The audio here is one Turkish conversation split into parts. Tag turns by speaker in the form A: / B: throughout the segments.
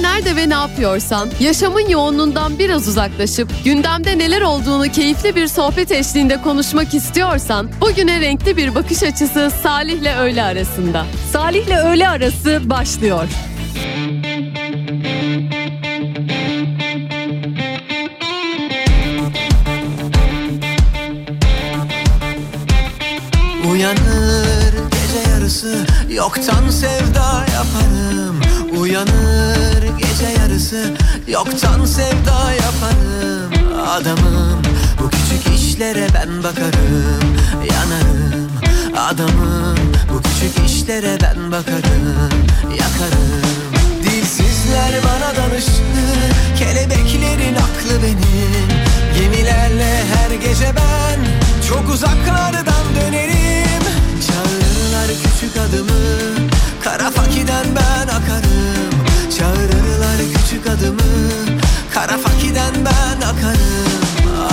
A: Nerede ve ne yapıyorsan, yaşamın yoğunluğundan biraz uzaklaşıp gündemde neler olduğunu keyifli bir sohbet eşliğinde konuşmak istiyorsan, bugüne renkli bir bakış açısı Salih'le öğle arasında.
B: Salih'le öğle arası başlıyor.
C: Uyanır gece yarısı yoktan sevda yaparım Uyanır gece yarısı. Yoktan sevda yaparım Adamım. Bu küçük işlere ben bakarım Yanarım adamım. Bu küçük işlere ben bakarım Yakarım. Dilsizler bana danışır Kelebeklerin aklı benim. Gemilerle her gece ben Çok uzaklardan dönerim. Çağırırlar küçük adımı Kara fakiden ben akarım. Çağırırlar küçük adımı. Kara fakiden ben akarım.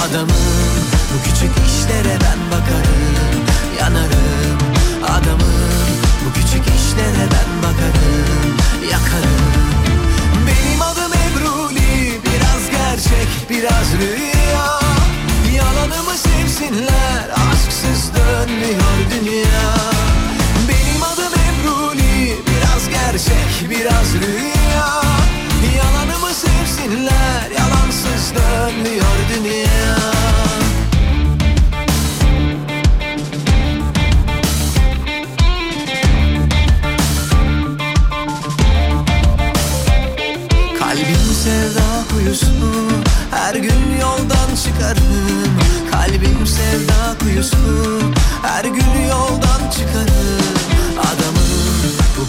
C: Adamım bu küçük işlere ben bakarım. Yanarım. Adamım Bu küçük işlere ben bakarım. Yakarım. Benim adım Ebruli Biraz gerçek biraz rüya. Yalanımı sevsinler. Aşksız dönmüyor dünya gerçek biraz rüya. Yalanımı sevsinler Yalansız dönmüyor dünya. Kalbim sevda kuyusu Her gün yoldan çıkarım. Kalbim sevda kuyusu Her gün yoldan çıkarım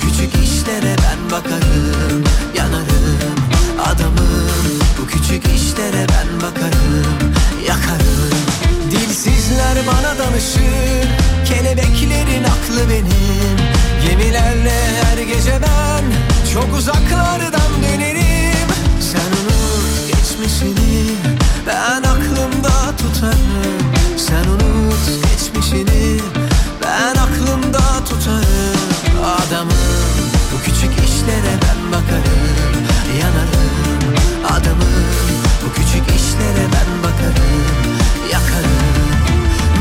C: küçük işlere ben bakarım Yanarım Adamım. Bu küçük işlere ben bakarım Yakarım. Dilsizler bana danışır Kelebeklerin aklı benim. Gemilerle her gece ben Çok uzaklardan dönerim. Sen unut geçmişini Ben aklımda tutarım. Sen unut geçmişini Ben aklımda tutarım Adamım. Bu küçük işlere ben bakarım Yanarım. Adamım bu küçük işlere ben bakarım Yakarım.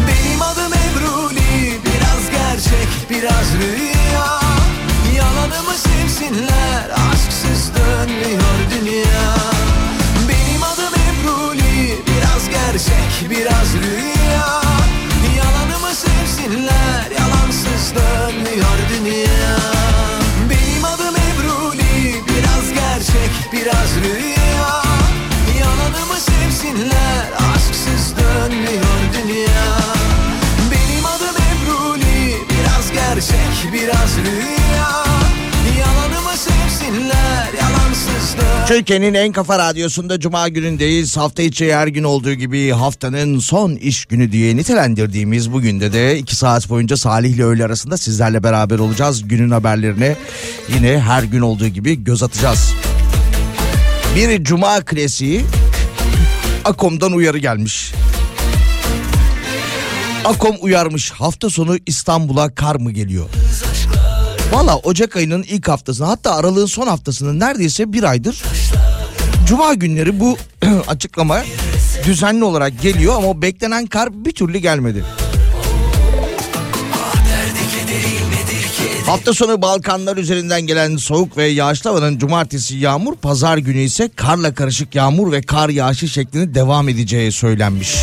C: Benim adım Ebruli Biraz gerçek biraz rüya. Yalanımı sevsinler
D: Türkiye'nin en kafa radyosunda Cuma günündeyiz. Hafta içi her gün olduğu gibi haftanın son iş günü diye nitelendirdiğimiz bugün de de 2 saat boyunca Salih ile öğle arasında sizlerle beraber olacağız. Günün haberlerine yine her gün olduğu gibi göz atacağız. Bir Cuma klasiği Akom'dan uyarı gelmiş. Akom uyarmış hafta sonu İstanbul'a kar mı geliyor? Valla Ocak ayının ilk haftasında hatta aralığın son haftasında neredeyse bir aydır Cuma günleri bu açıklama düzenli olarak geliyor ama beklenen kar bir türlü gelmedi. Hafta sonu Balkanlar üzerinden gelen soğuk ve yağışlı havanın cumartesi yağmur, pazar günü ise karla karışık yağmur ve kar yağışı şeklinde devam edeceği söylenmiş.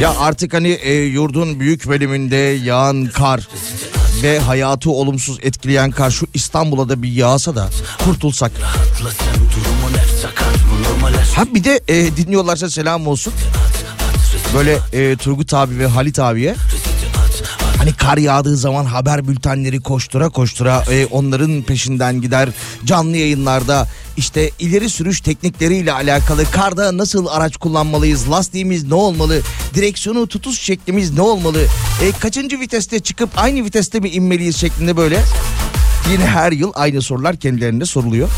D: Ya artık hani e, yurdun büyük bölümünde yağan kar ve hayatı olumsuz etkileyen kar şu İstanbul'a da bir yağsa da kurtulsak. Ha bir de e, dinliyorlarsa selam olsun. Böyle e, Turgut abi ve Halit abiye Hani kar yağdığı zaman haber bültenleri koştura koştura e, onların peşinden gider. Canlı yayınlarda işte ileri sürüş teknikleriyle alakalı karda nasıl araç kullanmalıyız, lastiğimiz ne olmalı, direksiyonu tutuş şeklimiz ne olmalı, e, kaçıncı viteste çıkıp aynı viteste mi inmeliyiz şeklinde böyle. Yine her yıl aynı sorular kendilerine soruluyor.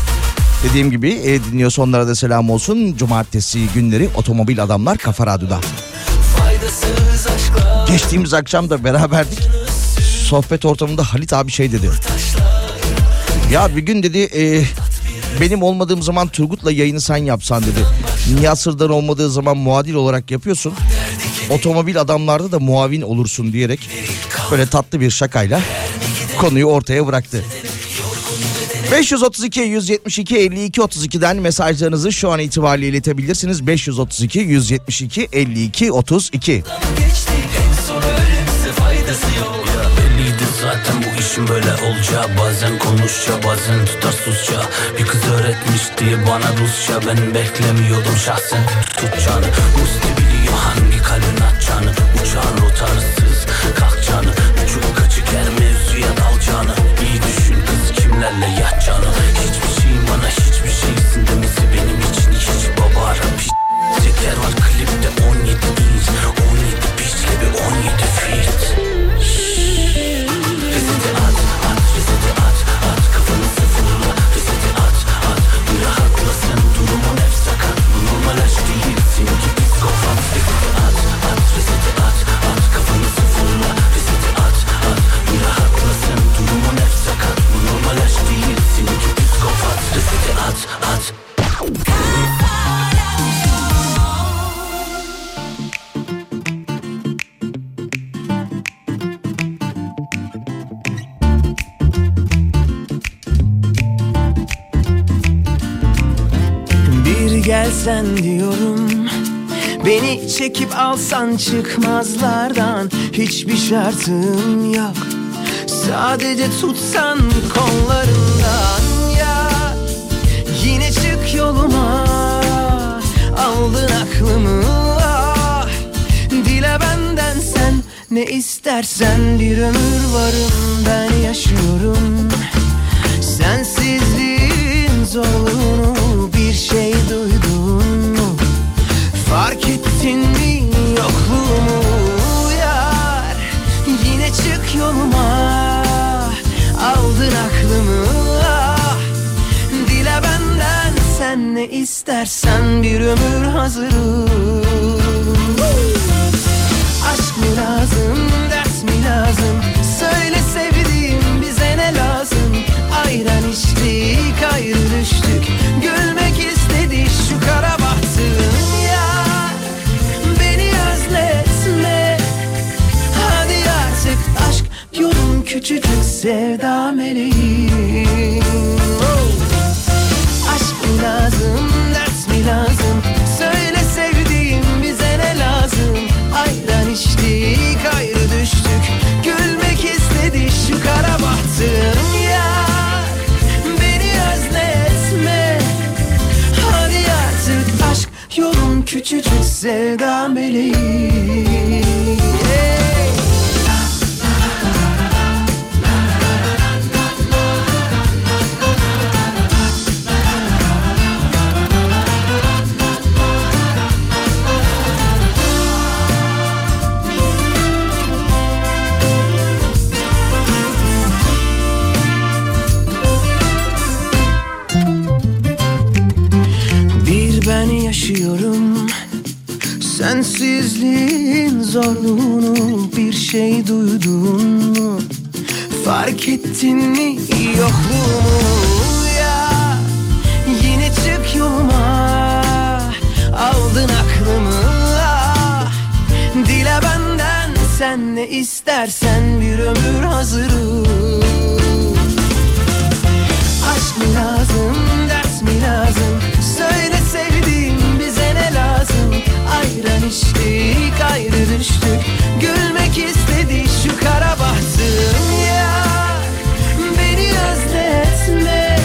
D: Dediğim gibi e, dinliyorsa onlara da selam olsun. Cumartesi günleri Otomobil Adamlar Kafa Radyo'da. Geçtiğimiz akşam da beraberdik. sohbet ortamında Halit abi şey dedi. Ya bir gün dedi e, benim olmadığım zaman Turgut'la yayını sen yapsan dedi. Nihat Sırdar olmadığı zaman muadil olarak yapıyorsun. Otomobil adamlarda da muavin olursun diyerek böyle tatlı bir şakayla konuyu ortaya bıraktı. 532 172 52 32'den mesajlarınızı şu an itibariyle iletebilirsiniz. 532 172 52 32.
E: Belliydi zaten bu işin böyle olacağı Bazen konuşça bazen tutar susça Bir kız öğretmişti bana Rusça Ben beklemiyordum şahsen. Tutacağını Musti biliyor hangi kalbin atacağını. Uçağın rotarsız kalkacağını Uçup kaçık her mevzuya dalacağını. İyi düşün kız kimlerle yatacağını. Hiçbir şeyin bana hiçbir şeysin demesi Benim için hiç baba ara piç. Teker var klipte 17 inç 17 piçle bir 17 fit Listen
C: to Gelsen diyorum. Beni çekip alsan çıkmazlardan Hiçbir şartım yok. Sadece tutsan kollarından ya. Yine çık yoluma Aldın aklımı. Ah. Dile benden sen ne istersen Bir ömür varım ben yaşıyorum. Sensizliğin zorluğunu bir şey duydun Yoluma Aldın aklımı ah. Dile benden sen ne istersen bir ömür hazırım Aşk mı lazım, ders mi lazım? Söyle sevdiğim bize ne lazım? Ayran içtik, ayrı düştük Gülmek istedi şu kara küçücük sevda meleğim Oh. Aşk mı lazım, ders mi lazım? Söyle sevdiğim bize ne lazım? Ayran içtik, ayrı düştük Gülmek istedi şu kara bahtım ya Beni özletme Hadi artık aşk yolun küçücük sevda meleğim Fark ettin mi yokluğumu ya Yine çık yoluma Aldın aklımı ah. Dile benden sen ne istersen bir ömür hazırım Aşk mı lazım, ders mi lazım? Söyle sevdiğim bize ne lazım? Ayran içtik, ayrı düştük Gülmek istedi şu kara bahtım ya özletme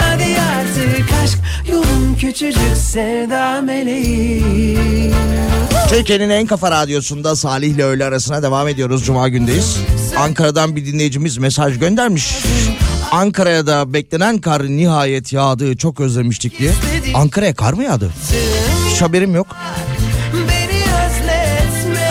C: Hadi artık aşk yolun küçücük sevda meleğim
D: Türkiye'nin en kafa radyosunda Salih ile öğle arasına devam ediyoruz. Cuma gündeyiz. Ankara'dan bir dinleyicimiz mesaj göndermiş. Ankara'ya da beklenen kar nihayet yağdı çok özlemiştik diye. Ankara'ya kar mı yağdı? Hiç haberim yok.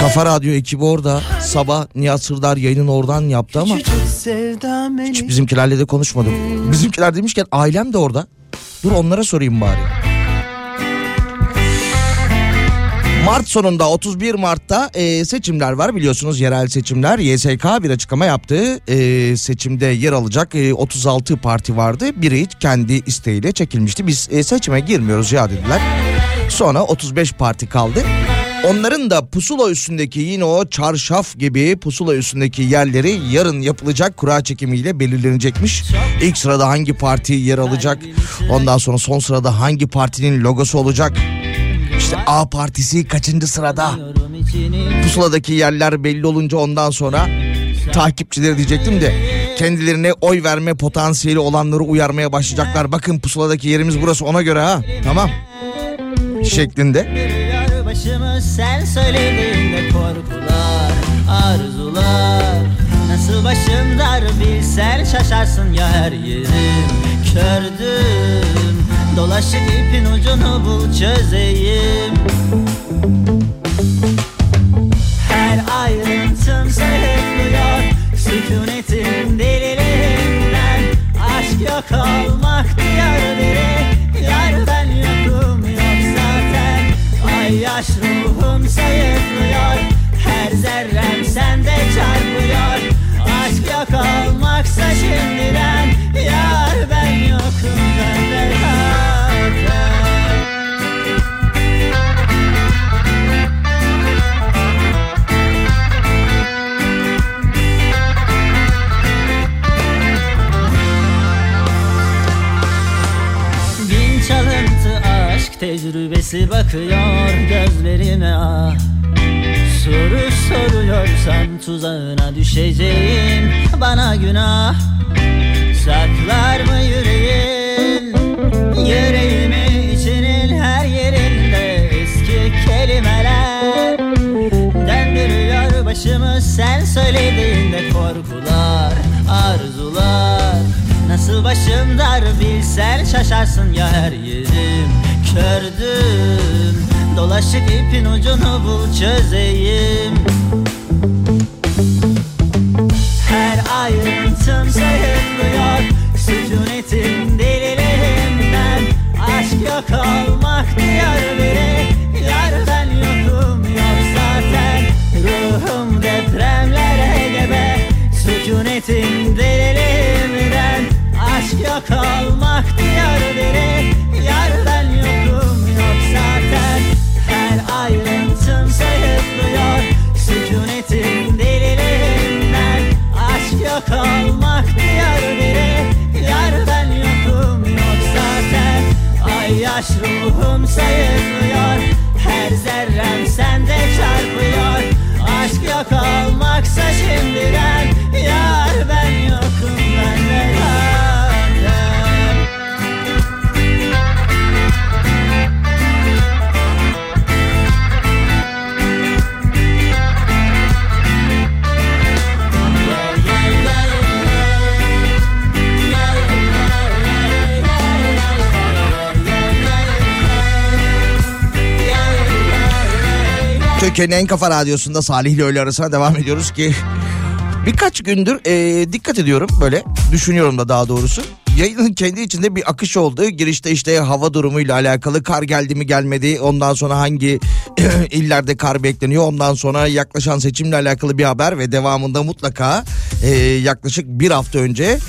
D: Kafa Radyo ekibi orada. Sabah Nihat Sırdar yayının oradan yaptı ama hiç bizimkilerle de konuşmadım. Bizimkiler demişken ailem de orada. Dur onlara sorayım bari. Mart sonunda 31 Mart'ta e, seçimler var biliyorsunuz yerel seçimler. YSK bir açıklama yaptı. E, seçimde yer alacak e, 36 parti vardı. Biri kendi isteğiyle çekilmişti. Biz e, seçime girmiyoruz ya dediler. Sonra 35 parti kaldı. Onların da pusula üstündeki yine o çarşaf gibi pusula üstündeki yerleri yarın yapılacak kura çekimiyle belirlenecekmiş. İlk sırada hangi parti yer alacak? Ondan sonra son sırada hangi partinin logosu olacak? İşte A partisi kaçıncı sırada? Pusuladaki yerler belli olunca ondan sonra takipçileri diyecektim de kendilerine oy verme potansiyeli olanları uyarmaya başlayacaklar. Bakın pusuladaki yerimiz burası ona göre ha. Tamam. Şeklinde.
F: Başımız sen söylediğinde korkular, arzular. Nasıl başım dar bilsen şaşarsın ya her yerim. Kördüm dolaşık ipin ucunu bul çözeyim. Her ayrıntım sayıklıyor Sükunetin deliliğinden Aşk yok olmak tuzağına düşeceğim. Bana günah Saklar mı yüreğin? Yüreğimi içinin her yerinde eski kelimeler Döndürüyor başımı. Sen söylediğinde korkular, arzular. Nasıl başım dar bilsen şaşarsın ya her yerim. Kördüm dolaşık ipin ucunu bul çözeyim mushroom, say it's real.
D: Türkiye'nin en kafa radyosunda Salih ile öğle arasına devam ediyoruz ki birkaç gündür e, dikkat ediyorum böyle düşünüyorum da daha doğrusu. Yayının kendi içinde bir akış oldu. Girişte işte hava durumuyla alakalı kar geldi mi gelmedi. Ondan sonra hangi illerde kar bekleniyor. Ondan sonra yaklaşan seçimle alakalı bir haber ve devamında mutlaka e, yaklaşık bir hafta önce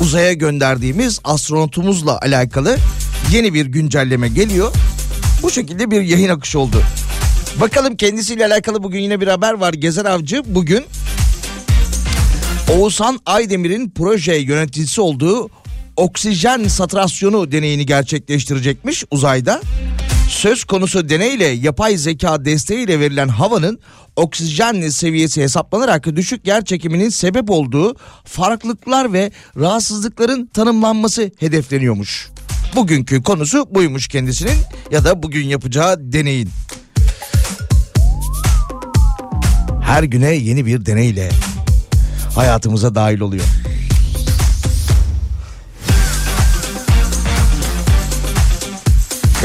D: uzaya gönderdiğimiz astronotumuzla alakalı yeni bir güncelleme geliyor. Bu şekilde bir yayın akışı oldu. Bakalım kendisiyle alakalı bugün yine bir haber var. Gezer Avcı bugün Oğuzhan Aydemir'in proje yöneticisi olduğu oksijen saturasyonu deneyini gerçekleştirecekmiş uzayda. Söz konusu deneyle yapay zeka desteğiyle verilen havanın oksijen seviyesi hesaplanarak düşük yer çekiminin sebep olduğu farklılıklar ve rahatsızlıkların tanımlanması hedefleniyormuş. Bugünkü konusu buymuş kendisinin ya da bugün yapacağı deneyin. Her güne yeni bir deneyle hayatımıza dahil oluyor.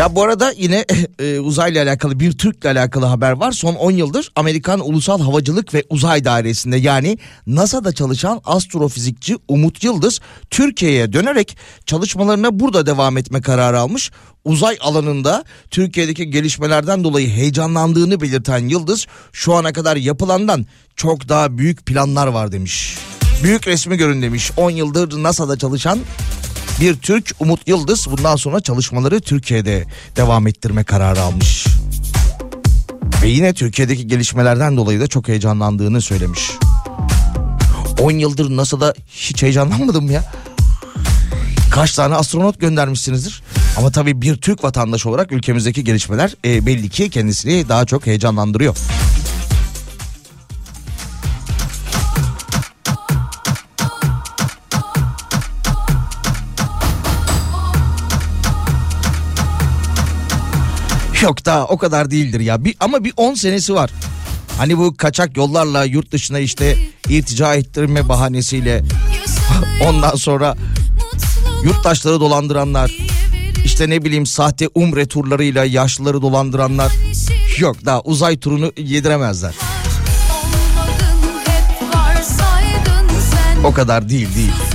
G: Ya bu arada yine e, uzayla alakalı bir Türk'le alakalı haber var. Son 10 yıldır Amerikan Ulusal Havacılık ve Uzay Dairesi'nde yani NASA'da çalışan astrofizikçi Umut Yıldız Türkiye'ye dönerek çalışmalarına burada devam etme kararı almış. Uzay alanında Türkiye'deki gelişmelerden dolayı heyecanlandığını belirten Yıldız şu ana kadar yapılandan çok daha büyük planlar var demiş. Büyük resmi görün demiş. 10 yıldır NASA'da çalışan bir Türk Umut Yıldız bundan sonra çalışmaları Türkiye'de devam ettirme kararı almış. Ve yine Türkiye'deki gelişmelerden dolayı da çok heyecanlandığını söylemiş. 10 yıldır NASA'da hiç heyecanlanmadım ya? Kaç tane astronot göndermişsinizdir? Ama tabii bir Türk vatandaşı olarak ülkemizdeki gelişmeler e, belli ki kendisini daha çok heyecanlandırıyor. Yok da o kadar değildir ya. Bir, ama bir 10 senesi var. Hani bu kaçak yollarla yurt dışına işte irtica ettirme bahanesiyle ondan sonra yurttaşları dolandıranlar işte ne bileyim sahte umre turlarıyla yaşlıları dolandıranlar yok daha uzay turunu yediremezler. O kadar değil değil.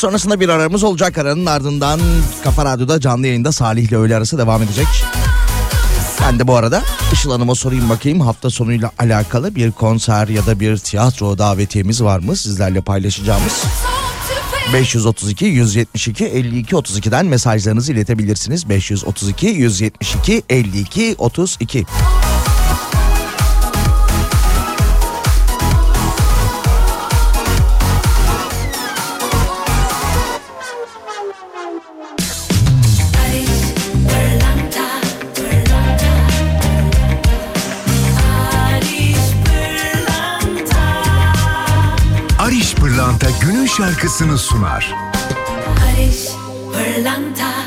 G: Sonrasında bir aramız olacak. Aranın ardından Kafa Radyo'da canlı yayında Salih ile öğle arası devam edecek. Ben de bu arada Işıl Hanım'a sorayım bakayım hafta sonuyla alakalı bir konser ya da bir tiyatro davetiyemiz var mı sizlerle paylaşacağımız?
H: son tüfek
G: 532 172 52 32'den mesajlarınızı iletebilirsiniz. 532 172 52 32.
I: Pırlanta günün şarkısını sunar.
H: Barış Pırlanta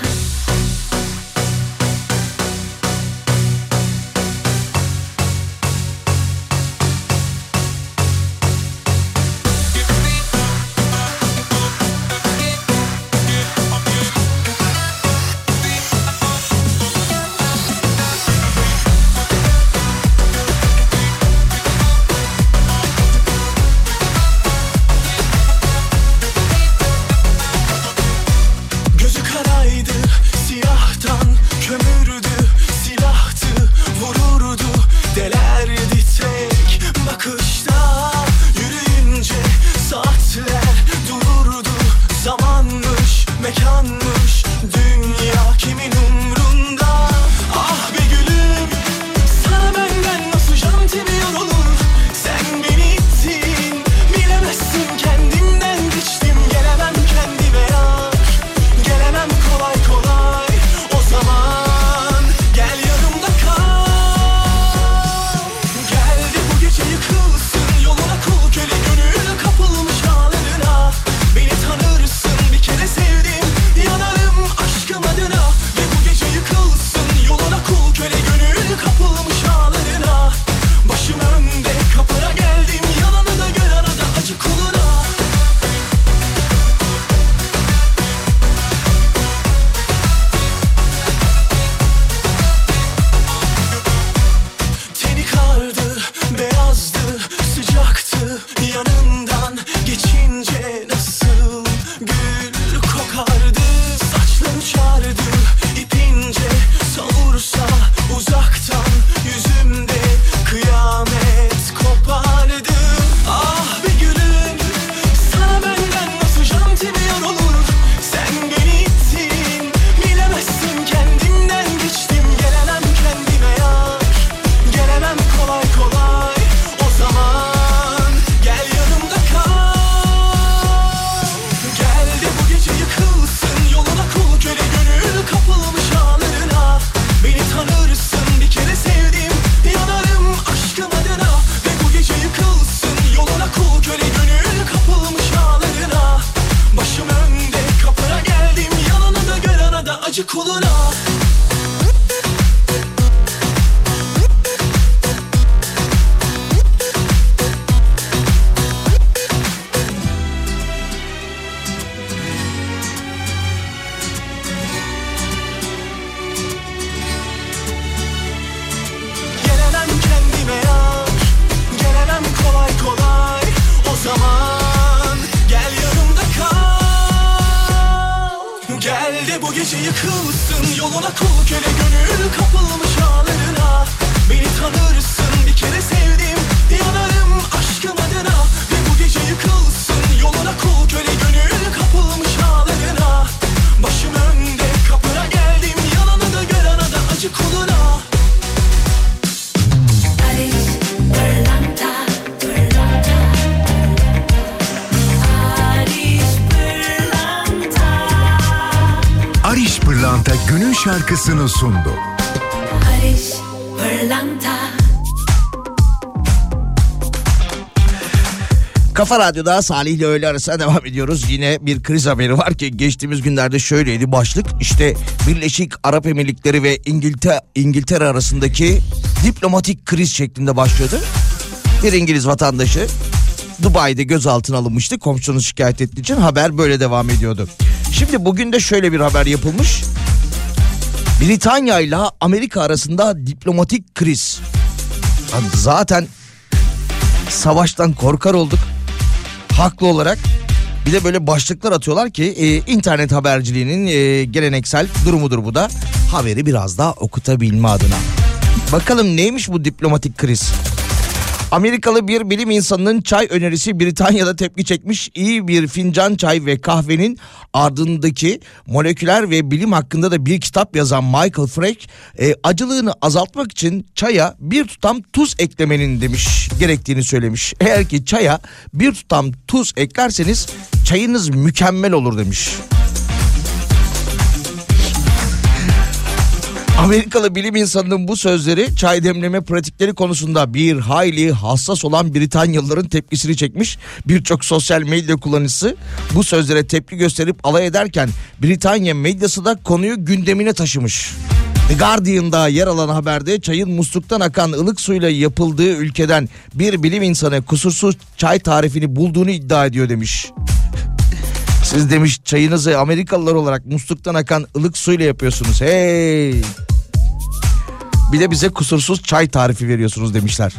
I: şarkısını sundu.
G: Barış Pırlanta
D: Kafa Radyo'da Salih ile öğle arasına devam ediyoruz. Yine bir kriz haberi var ki geçtiğimiz günlerde şöyleydi başlık. İşte Birleşik Arap Emirlikleri ve İngiltere, İngiltere arasındaki diplomatik kriz şeklinde başlıyordu. Bir İngiliz vatandaşı Dubai'de gözaltına alınmıştı. Komşusunu şikayet ettiği için haber böyle devam ediyordu. Şimdi bugün de şöyle bir haber yapılmış. Britanya ile Amerika arasında diplomatik kriz. Lan Zaten savaştan korkar olduk. Haklı olarak. Bir de böyle başlıklar atıyorlar ki e, internet haberciliğinin e, geleneksel durumudur bu da. Haberi biraz daha okutabilme adına. Bakalım neymiş bu diplomatik kriz? Amerikalı bir bilim insanının çay önerisi Britanya'da tepki çekmiş. İyi bir fincan çay ve kahvenin ardındaki moleküler ve bilim hakkında da bir kitap yazan Michael Frank e, acılığını azaltmak için çaya bir tutam tuz eklemenin demiş gerektiğini söylemiş. Eğer ki çaya bir tutam tuz eklerseniz çayınız mükemmel olur demiş. Amerikalı bilim insanının bu sözleri çay demleme pratikleri konusunda bir hayli hassas olan Britanyalıların tepkisini çekmiş. Birçok sosyal medya kullanıcısı bu sözlere tepki gösterip alay ederken Britanya medyası da konuyu gündemine taşımış. The Guardian'da yer alan haberde çayın musluktan akan ılık suyla yapıldığı ülkeden bir bilim insanı kusursuz çay tarifini bulduğunu iddia ediyor demiş. Siz demiş çayınızı Amerikalılar olarak musluktan akan ılık suyla yapıyorsunuz. Hey! Bir de bize kusursuz çay tarifi veriyorsunuz demişler.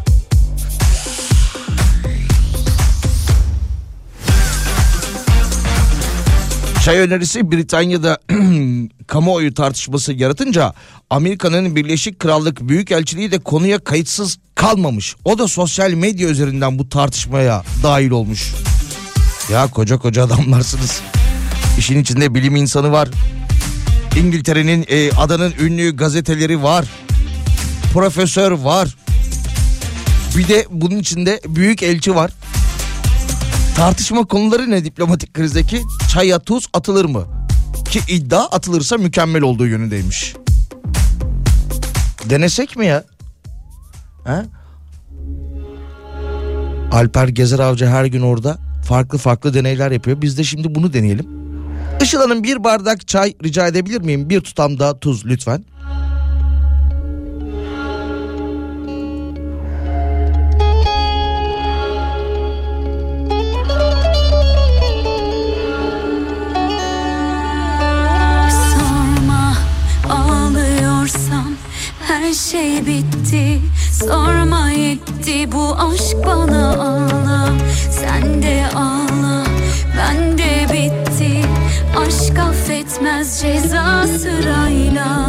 D: Çay önerisi Britanya'da kamuoyu tartışması yaratınca Amerika'nın Birleşik Krallık Büyükelçiliği de konuya kayıtsız kalmamış. O da sosyal medya üzerinden bu tartışmaya dahil olmuş. Ya koca koca adamlarsınız. İşin içinde bilim insanı var. İngiltere'nin e, adanın ünlü gazeteleri var. Profesör var. Bir de bunun içinde büyük elçi var. Tartışma konuları ne diplomatik krizdeki? Çaya tuz atılır mı? Ki iddia atılırsa mükemmel olduğu yönündeymiş. Denesek mi ya? Ha? Alper Gezer Avcı her gün orada farklı farklı deneyler yapıyor. Biz de şimdi bunu deneyelim. Işıl Hanım bir bardak çay rica edebilir miyim? Bir tutam da tuz lütfen.
G: Sorma ağlıyorsam her şey bitti Sorma yetti bu aşk bana ağla. Sen de ağla ben de bitti. Aşk affetmez ceza sırayla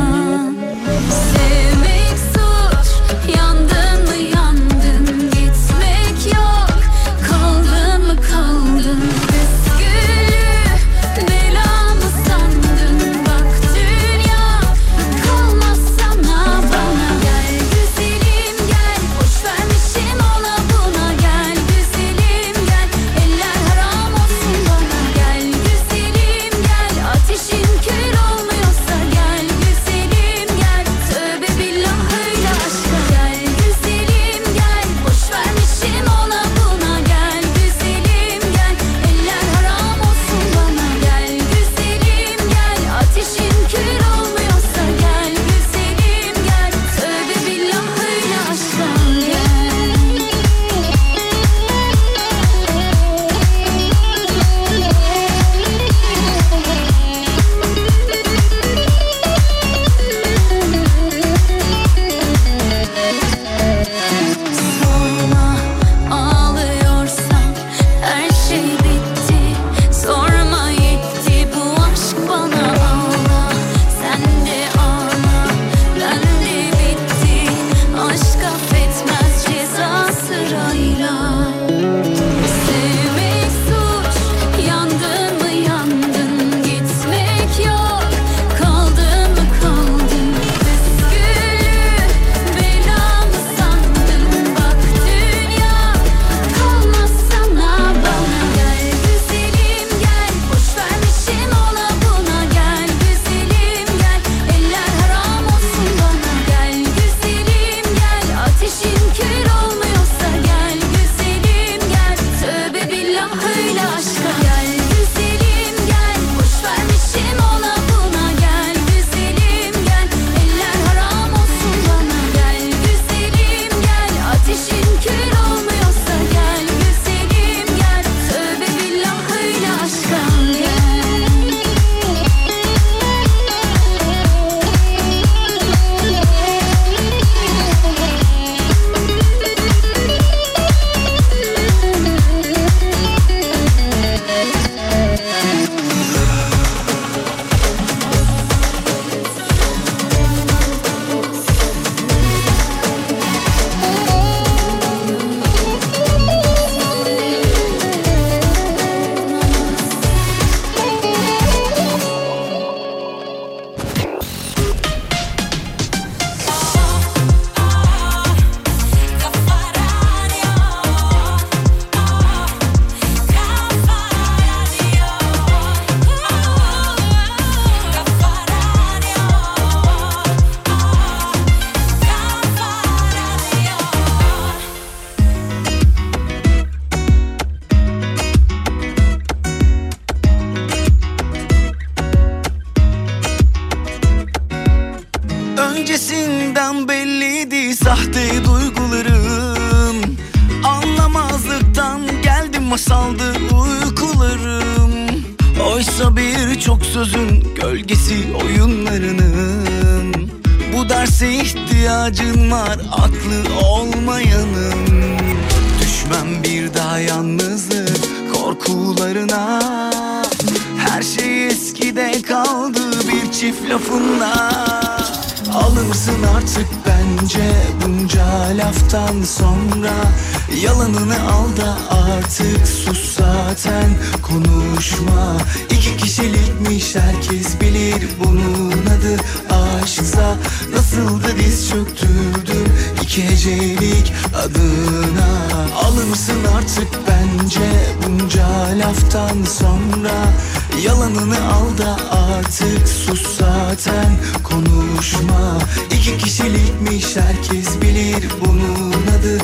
C: Yalanını al da artık sus zaten. Konuşma. İki kişilikmiş herkes bilir bunun adı.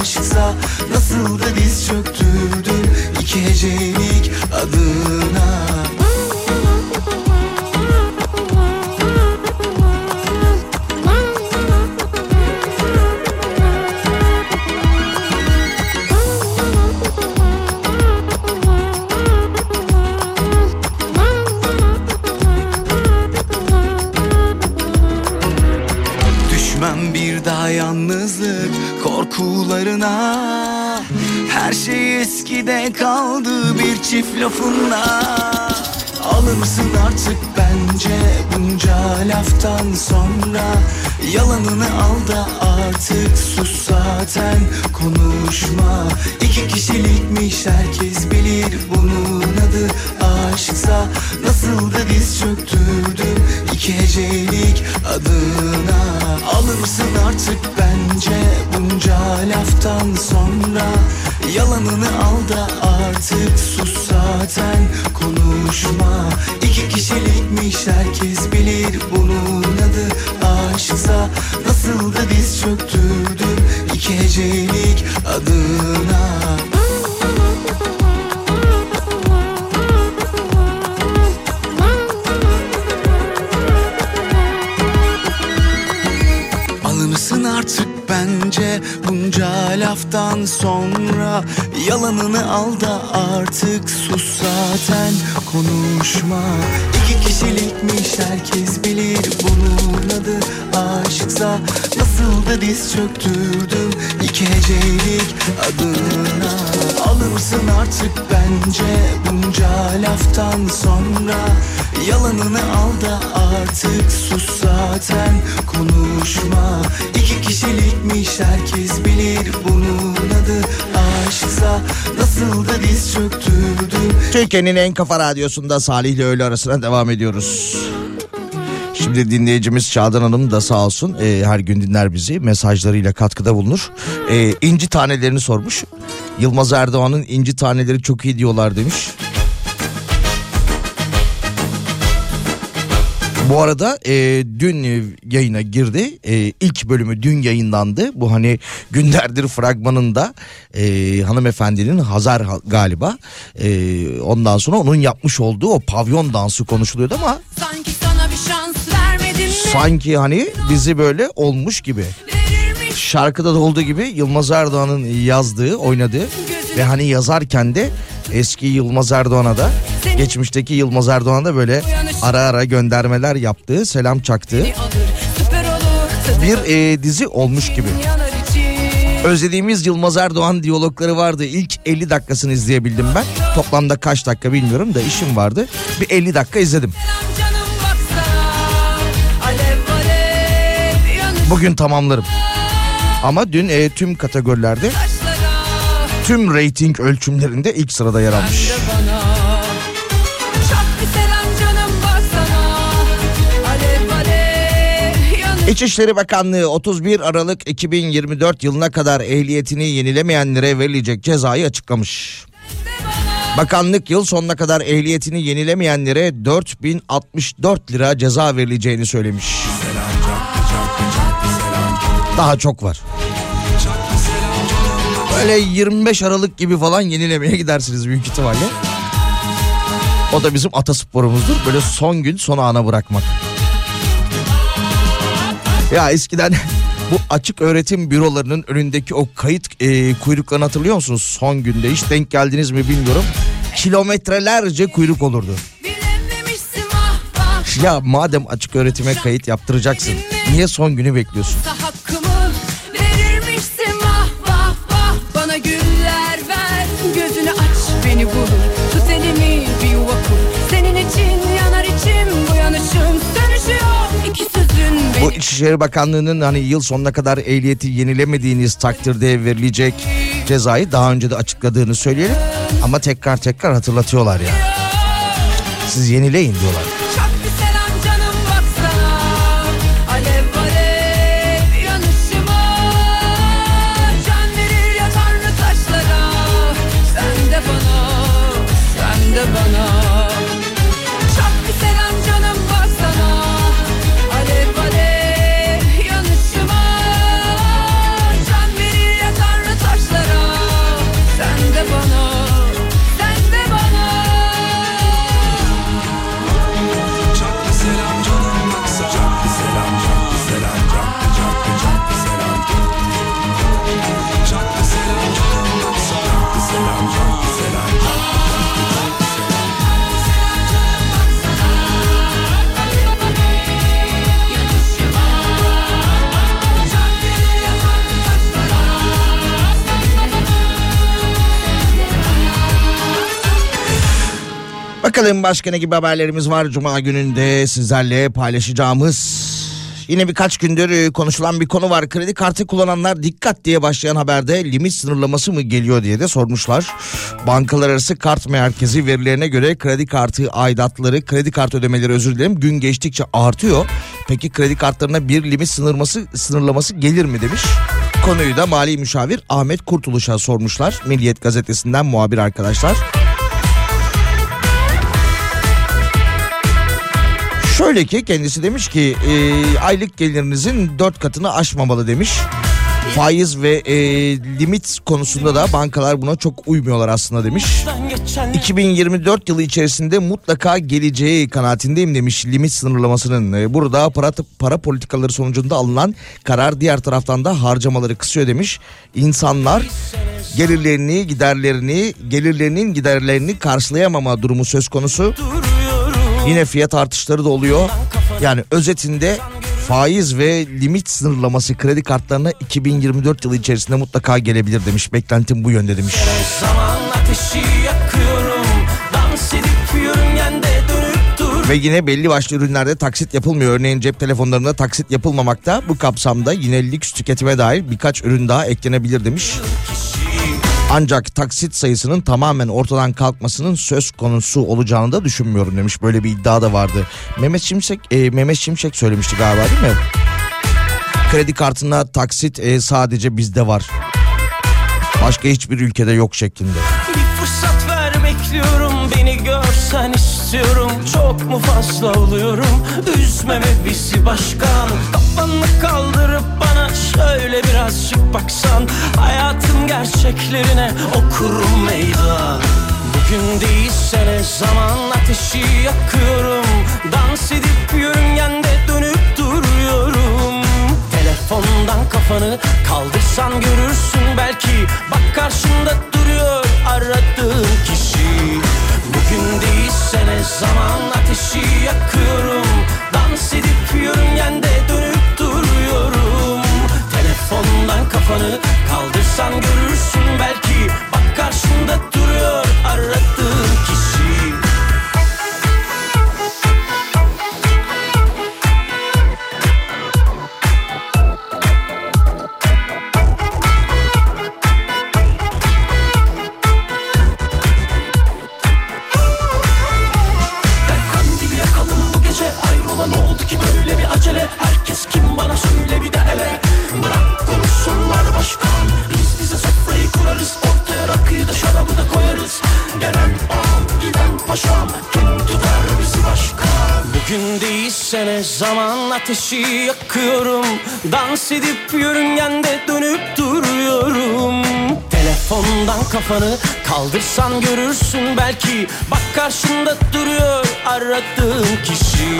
C: Aşksa Nasıl da diz çöktürdüm iki hecelik adına
D: Türkiye'nin en kafa radyosunda Salih ile öğle arasına devam ediyoruz. Şimdi dinleyicimiz Şadan Hanım da sağ olsun e, her gün dinler bizi mesajlarıyla katkıda bulunur. E, inci tanelerini sormuş. Yılmaz Erdoğan'ın inci taneleri çok iyi diyorlar demiş. Bu arada e, dün yayına girdi. E, ilk bölümü dün yayınlandı. Bu hani günlerdir fragmanında e, hanımefendinin Hazar ha- galiba. E, ondan sonra onun yapmış olduğu o pavyon dansı konuşuluyordu ama
H: Sanki sana bir şans vermedim mi?
D: sanki hani dizi böyle olmuş gibi. Şarkıda da olduğu gibi Yılmaz Erdoğan'ın yazdığı, oynadığı ve hani yazarken de eski Yılmaz Erdoğan'a da geçmişteki Yılmaz Erdoğan'a da böyle ara ara göndermeler yaptığı, selam
H: olur
D: bir e, dizi olmuş gibi. Özlediğimiz Yılmaz Erdoğan diyalogları vardı. İlk 50 dakikasını izleyebildim ben. Toplamda kaç dakika bilmiyorum da işim vardı. Bir 50 dakika izledim. Bugün tamamlarım. Ama dün e, tüm kategorilerde, tüm reyting ölçümlerinde ilk sırada yer almış. İçişleri Bakanlığı 31 Aralık 2024 yılına kadar ehliyetini yenilemeyenlere verilecek cezayı açıklamış. Bakanlık yıl sonuna kadar ehliyetini yenilemeyenlere 4064 lira ceza verileceğini söylemiş. Daha çok var. Böyle 25 Aralık gibi falan yenilemeye gidersiniz büyük ihtimalle. O da bizim atasporumuzdur. Böyle son gün son ana bırakmak. Ya eskiden bu açık öğretim bürolarının önündeki o kayıt e, kuyruklarını hatırlıyor musunuz? Son günde hiç denk geldiniz mi bilmiyorum. Kilometrelerce kuyruk olurdu.
H: Vah vah
D: Ya madem açık öğretime kayıt yaptıracaksın niye son günü bekliyorsun?
H: Bu
D: İçişleri Bakanlığı'nın hani yıl sonuna kadar ehliyeti yenilemediğiniz takdirde verilecek cezayı daha önce de açıkladığını söyleyelim. Ama tekrar tekrar hatırlatıyorlar ya. Siz yenileyin diyorlar. Bakalım başka ne gibi haberlerimiz var Cuma gününde sizlerle paylaşacağımız. Yine birkaç gündür e, konuşulan bir konu var. Kredi kartı kullananlar dikkat diye başlayan haberde limit sınırlaması mı geliyor diye de sormuşlar. Bankalar arası kart merkezi verilerine göre kredi kartı aidatları, kredi kartı ödemeleri özür dilerim gün geçtikçe artıyor. Peki kredi kartlarına bir limit sınırlaması, sınırlaması gelir mi demiş. Konuyu da mali müşavir Ahmet Kurtuluş'a sormuşlar. Milliyet gazetesinden muhabir arkadaşlar. Şöyle ki kendisi demiş ki e, aylık gelirinizin dört katını aşmamalı demiş. Faiz ve e, limit konusunda da bankalar buna çok uymuyorlar aslında demiş. 2024 yılı içerisinde mutlaka geleceği kanaatindeyim demiş limit sınırlamasının. E, Burada para, para politikaları sonucunda alınan karar diğer taraftan da harcamaları kısıyor demiş. İnsanlar gelirlerini, giderlerini, gelirlerinin giderlerini karşılayamama durumu söz konusu. Yine fiyat artışları da oluyor. Yani özetinde faiz ve limit sınırlaması kredi kartlarına 2024 yılı içerisinde mutlaka gelebilir demiş. Beklentim bu yönde demiş. Ve yine belli başlı ürünlerde taksit yapılmıyor. Örneğin cep telefonlarında taksit yapılmamakta. Bu kapsamda yine lüks tüketime dair birkaç ürün daha eklenebilir demiş. Ancak taksit sayısının tamamen ortadan kalkmasının söz konusu olacağını da düşünmüyorum demiş. Böyle bir iddia da vardı. Mehmet Şimşek e, Mehmet Şimşek söylemişti galiba değil mi? Kredi kartına taksit e, sadece bizde var. Başka hiçbir ülkede yok şeklinde.
E: Bir fırsat ver bekliyorum Beni görsen istiyorum Çok mu fazla oluyorum? Üzmeme bizi başkan? Kafanı kaldırıp bana Şöyle birazcık baksan. Hayatın gerçeklerine Okurum meydan. Bugün değilse ne zaman ateşi yakıyorum? Dans edip yörüngende dönüp duruyorum. Telefondan kafanı kaldırsan görürsün. Belki Bak karşında duruyor aradığın kişi Bugün değilse ne zaman ateşi yakıyorum? Dans edip yörüngende dönüp duruyorum. Telefondan kafanı kaldırsan görürsün belki. Bak karşında duruyor aradığın Dans edip yörüngende dönüp duruyorum. Telefondan kafanı kaldırsan görürsün belki. Bak karşında duruyor aradığın kişi.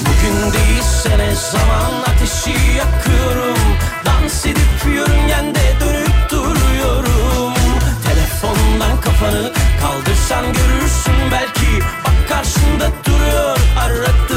E: Bugün değilse
J: Düşünsene zaman ateşi yakıyorum. Dans edip yörüngende dönüp duruyorum. Telefondan kafanı kaldırsan görürsün belki. Bak karşında duruyor aradığı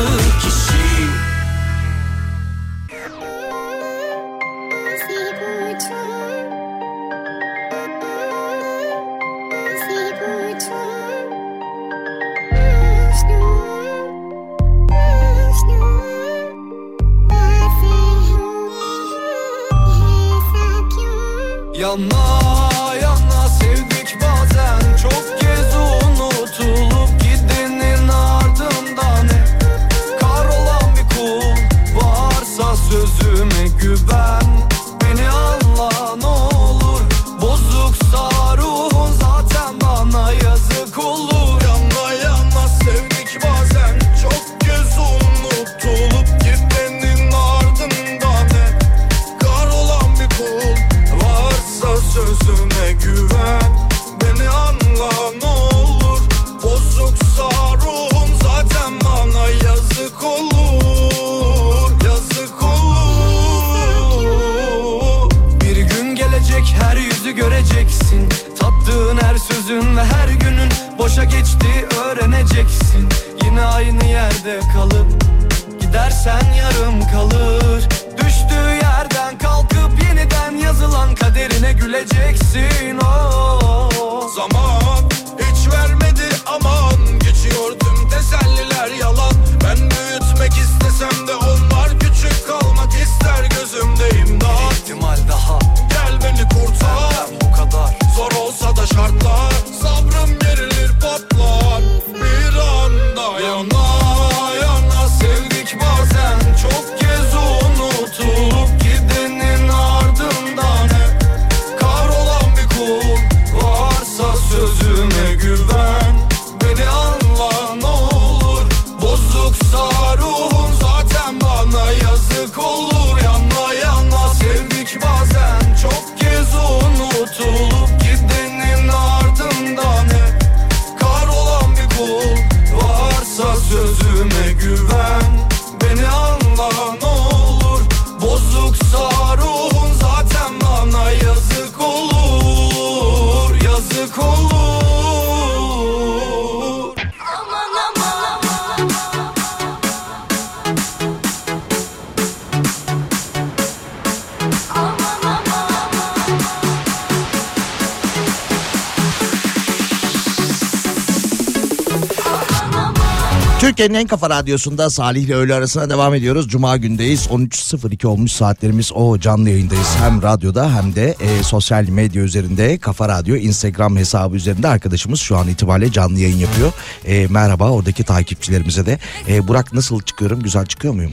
D: Türkiye'nin en kafa radyosunda Salih ile öğle arasına devam ediyoruz. Cuma gündeyiz. 13.02 olmuş saatlerimiz. O canlı yayındayız. Hem radyoda hem de e, sosyal medya üzerinde Kafa Radyo Instagram hesabı üzerinde arkadaşımız şu an itibariyle canlı yayın yapıyor. E, merhaba oradaki takipçilerimize de. E, Burak nasıl çıkıyorum? Güzel çıkıyor muyum?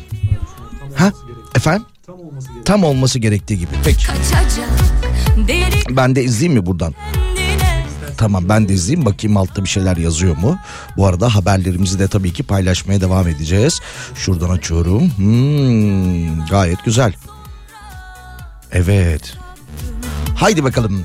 D: Ha? Efendim? Tam olması gerektiği gibi. Peki. Ben de izleyeyim mi buradan? Tamam ben de izleyeyim bakayım altta bir şeyler yazıyor mu? Bu arada haberlerimizi de tabii ki paylaşmaya devam edeceğiz. Şuradan açıyorum. Hmm, gayet güzel. Evet. Haydi bakalım.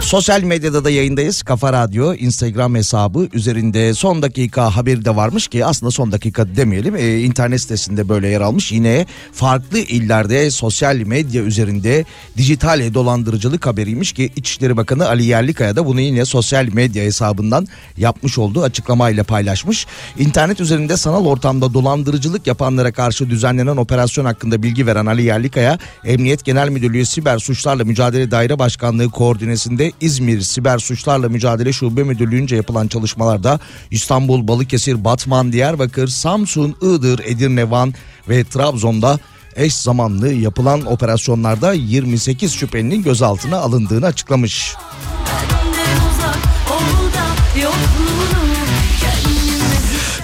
D: Sosyal medyada da yayındayız. Kafa Radyo Instagram hesabı üzerinde son dakika haberi de varmış ki aslında son dakika demeyelim. Ee, internet sitesinde böyle yer almış. Yine farklı illerde sosyal medya üzerinde dijital dolandırıcılık haberiymiş ki İçişleri Bakanı Ali Yerlikaya da bunu yine sosyal medya hesabından yapmış olduğu açıklamayla paylaşmış. İnternet üzerinde sanal ortamda dolandırıcılık yapanlara karşı düzenlenen operasyon hakkında bilgi veren Ali Yerlikaya, Emniyet Genel Müdürlüğü Siber Suçlarla Mücadele Daire Başkanlığı koordinesinde İzmir Siber Suçlarla Mücadele Şube Müdürlüğü'nce yapılan çalışmalarda İstanbul, Balıkesir, Batman, Diyarbakır, Samsun, Iğdır, Edirne, Van ve Trabzon'da eş zamanlı yapılan operasyonlarda 28 şüphelinin gözaltına alındığını açıklamış.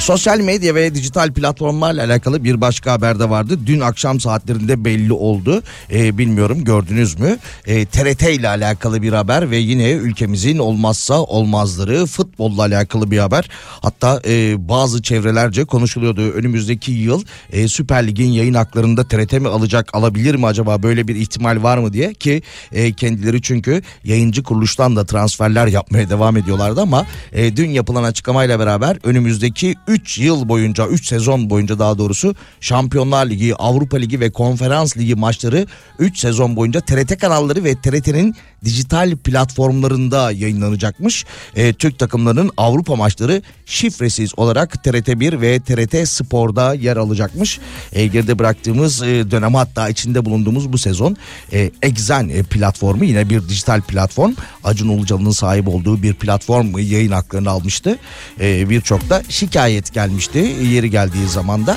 D: Sosyal medya ve dijital platformlarla alakalı bir başka haber de vardı. Dün akşam saatlerinde belli oldu. Ee, bilmiyorum gördünüz mü? Ee, TRT ile alakalı bir haber ve yine ülkemizin olmazsa olmazları futbolla alakalı bir haber. Hatta e, bazı çevrelerce konuşuluyordu. Önümüzdeki yıl e, Süper Lig'in yayın haklarında TRT mi alacak, alabilir mi acaba böyle bir ihtimal var mı diye ki e, kendileri çünkü yayıncı kuruluştan da transferler yapmaya devam ediyorlardı ama e, dün yapılan açıklamayla beraber önümüzdeki 3 3 yıl boyunca 3 sezon boyunca daha doğrusu Şampiyonlar Ligi, Avrupa Ligi ve Konferans Ligi maçları 3 sezon boyunca TRT kanalları ve TRT'nin dijital platformlarında yayınlanacakmış. E, Türk takımlarının Avrupa maçları şifresiz olarak TRT1 ve TRT Spor'da yer alacakmış. E, geride bıraktığımız e, dönem hatta içinde bulunduğumuz bu sezon e, Exen e, platformu yine bir dijital platform. Acun Ilıcalı'nın sahip olduğu bir platform yayın haklarını almıştı. E, Birçok da şikayet gelmişti yeri geldiği zaman da.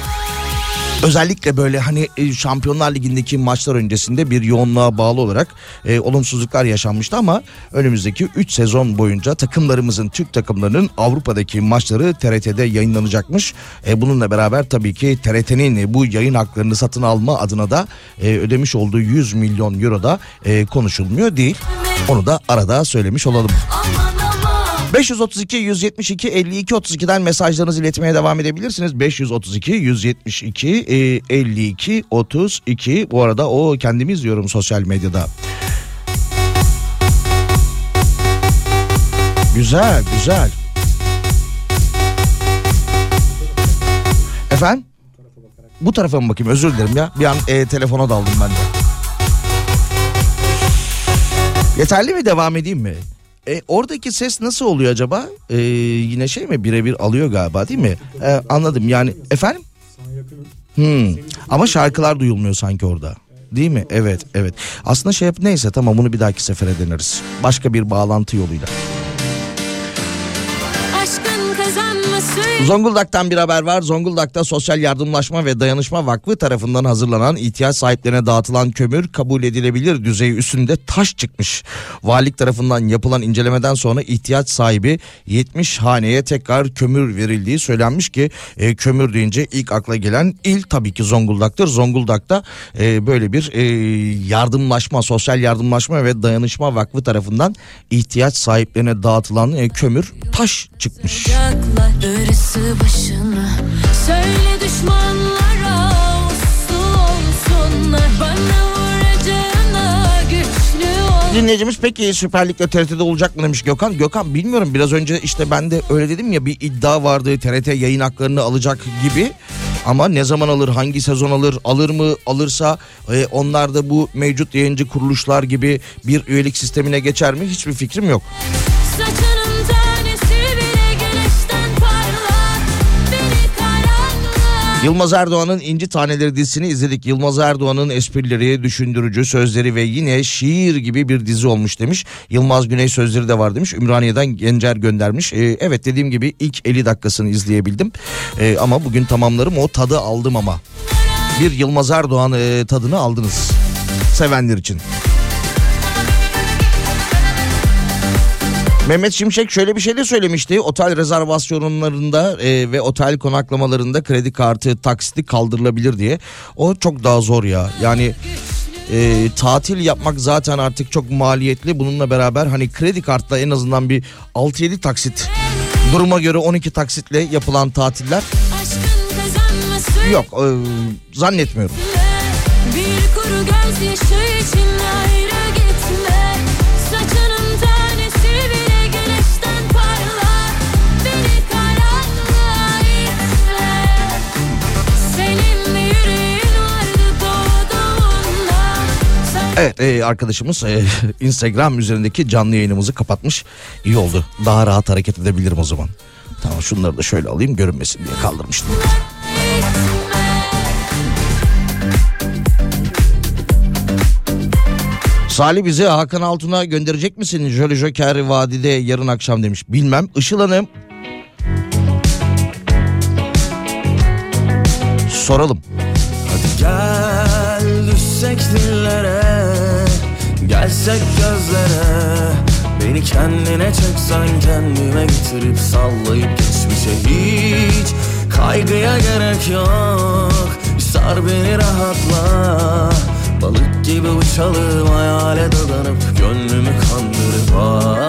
D: Özellikle böyle hani e, Şampiyonlar Ligi'ndeki maçlar öncesinde bir yoğunluğa bağlı olarak e, olumsuzluklar yaşanmıştı ama önümüzdeki 3 sezon boyunca takımlarımızın Türk takımlarının Avrupa'daki maçları TRT'de yayınlanacakmış. E, bununla beraber tabii ki TRT'nin bu yayın haklarını satın alma adına da e, ödemiş olduğu 100 milyon euro da e, konuşulmuyor değil. Onu da arada söylemiş olalım. 532 172 52 32'den mesajlarınızı iletmeye devam edebilirsiniz. 532 172 e, 52 32 bu arada o kendimi izliyorum sosyal medyada. Güzel güzel. Efendim? Bu tarafa mı bakayım özür dilerim ya. Bir an e, telefona daldım ben de. Yeterli mi devam edeyim mi? E, oradaki ses nasıl oluyor acaba? E, yine şey mi birebir alıyor galiba değil mi? E, anladım yani efendim? Hmm. Ama şarkılar duyulmuyor sanki orada. Değil mi? Evet, evet. Aslında şey yap neyse tamam bunu bir dahaki sefere deneriz. Başka bir bağlantı yoluyla. Zonguldak'tan bir haber var. Zonguldak'ta Sosyal Yardımlaşma ve Dayanışma Vakfı tarafından hazırlanan ihtiyaç sahiplerine dağıtılan kömür kabul edilebilir düzeyi üstünde taş çıkmış. Valilik tarafından yapılan incelemeden sonra ihtiyaç sahibi 70 haneye tekrar kömür verildiği söylenmiş ki e, kömür deyince ilk akla gelen il tabii ki Zonguldak'tır. Zonguldak'ta e, böyle bir e, yardımlaşma, Sosyal Yardımlaşma ve Dayanışma Vakfı tarafından ihtiyaç sahiplerine dağıtılan e, kömür taş çıkmış.
G: Yaklar darısı başına. Söyle düşmanlara Uslu olsunlar. Bana vuracağına Güçlü ol.
D: Dinleyicimiz peki Süper Lig'de TRT'de olacak mı? demiş Gökhan. Gökhan bilmiyorum. Biraz önce işte ben de öyle dedim ya bir iddia vardı. TRT yayın haklarını alacak gibi. Ama ne zaman alır hangi sezon alır alır mı alırsa e, onlar da bu mevcut yayıncı kuruluşlar gibi bir üyelik sistemine geçer mi? Hiçbir fikrim yok.
G: Saçının
D: Yılmaz Erdoğan'ın İnci Taneleri dizisini izledik. Yılmaz Erdoğan'ın esprileri, düşündürücü sözleri ve yine şiir gibi bir dizi olmuş demiş. Yılmaz Güney sözleri de var demiş. Ümraniye'den Gencer göndermiş. Ee, evet dediğim gibi ilk 50 dakikasını izleyebildim. Ee, ama bugün tamamlarım o tadı aldım ama. Bir Yılmaz Erdoğan e, tadını aldınız. Sevenler için. Mehmet Şimşek şöyle bir şey de söylemişti. Otel rezervasyonlarında e, ve otel konaklamalarında kredi kartı taksiti kaldırılabilir diye. O çok daha zor ya. Yani e, tatil yapmak zaten artık çok maliyetli. Bununla beraber hani kredi kartla en azından bir 6-7 taksit duruma göre 12 taksitle yapılan tatiller yok e, zannetmiyorum.
G: Bir kuru gözyaşı için
D: Evet e, arkadaşımız e, Instagram üzerindeki canlı yayınımızı kapatmış. İyi oldu. Daha rahat hareket edebilirim o zaman. Tamam şunları da şöyle alayım görünmesin diye kaldırmıştım. Salih bizi Hakan Altun'a gönderecek misin? Jolly Joker Vadide yarın akşam demiş. Bilmem. Işıl Hanım. Soralım.
K: Gel düşsek dillere Gelsek gözlere Beni kendine çeksen kendime getirip sallayıp geçmişe hiç Kaygıya gerek yok. Sar beni rahatla Balık gibi uçalım hayale dadanıp Gönlümü kandırıp ah,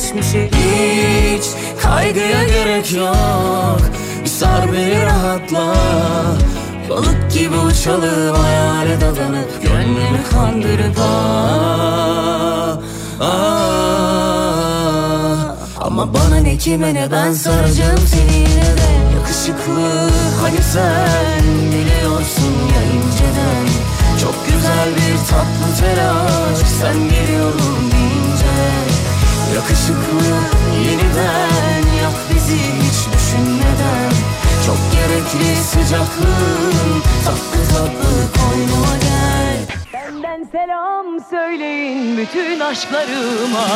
L: geçmişi Hiç kaygıya gerek yok. Bir sar beni rahatla. Balık gibi uçalım hayale dadanıp Gönlümü kandırıp ah, ah. Ama bana ne kime ne ben saracağım seni yine de. Yakışıklı hani sen biliyorsun ya inceden. Çok güzel bir tatlı telaş sen geliyorum deyince Yakışıklı yeniden yap bizi hiç düşünmeden. Çok gerekli sıcaklığın tatlı tatlı koynuma gel. Benden selam söyleyin bütün aşklarıma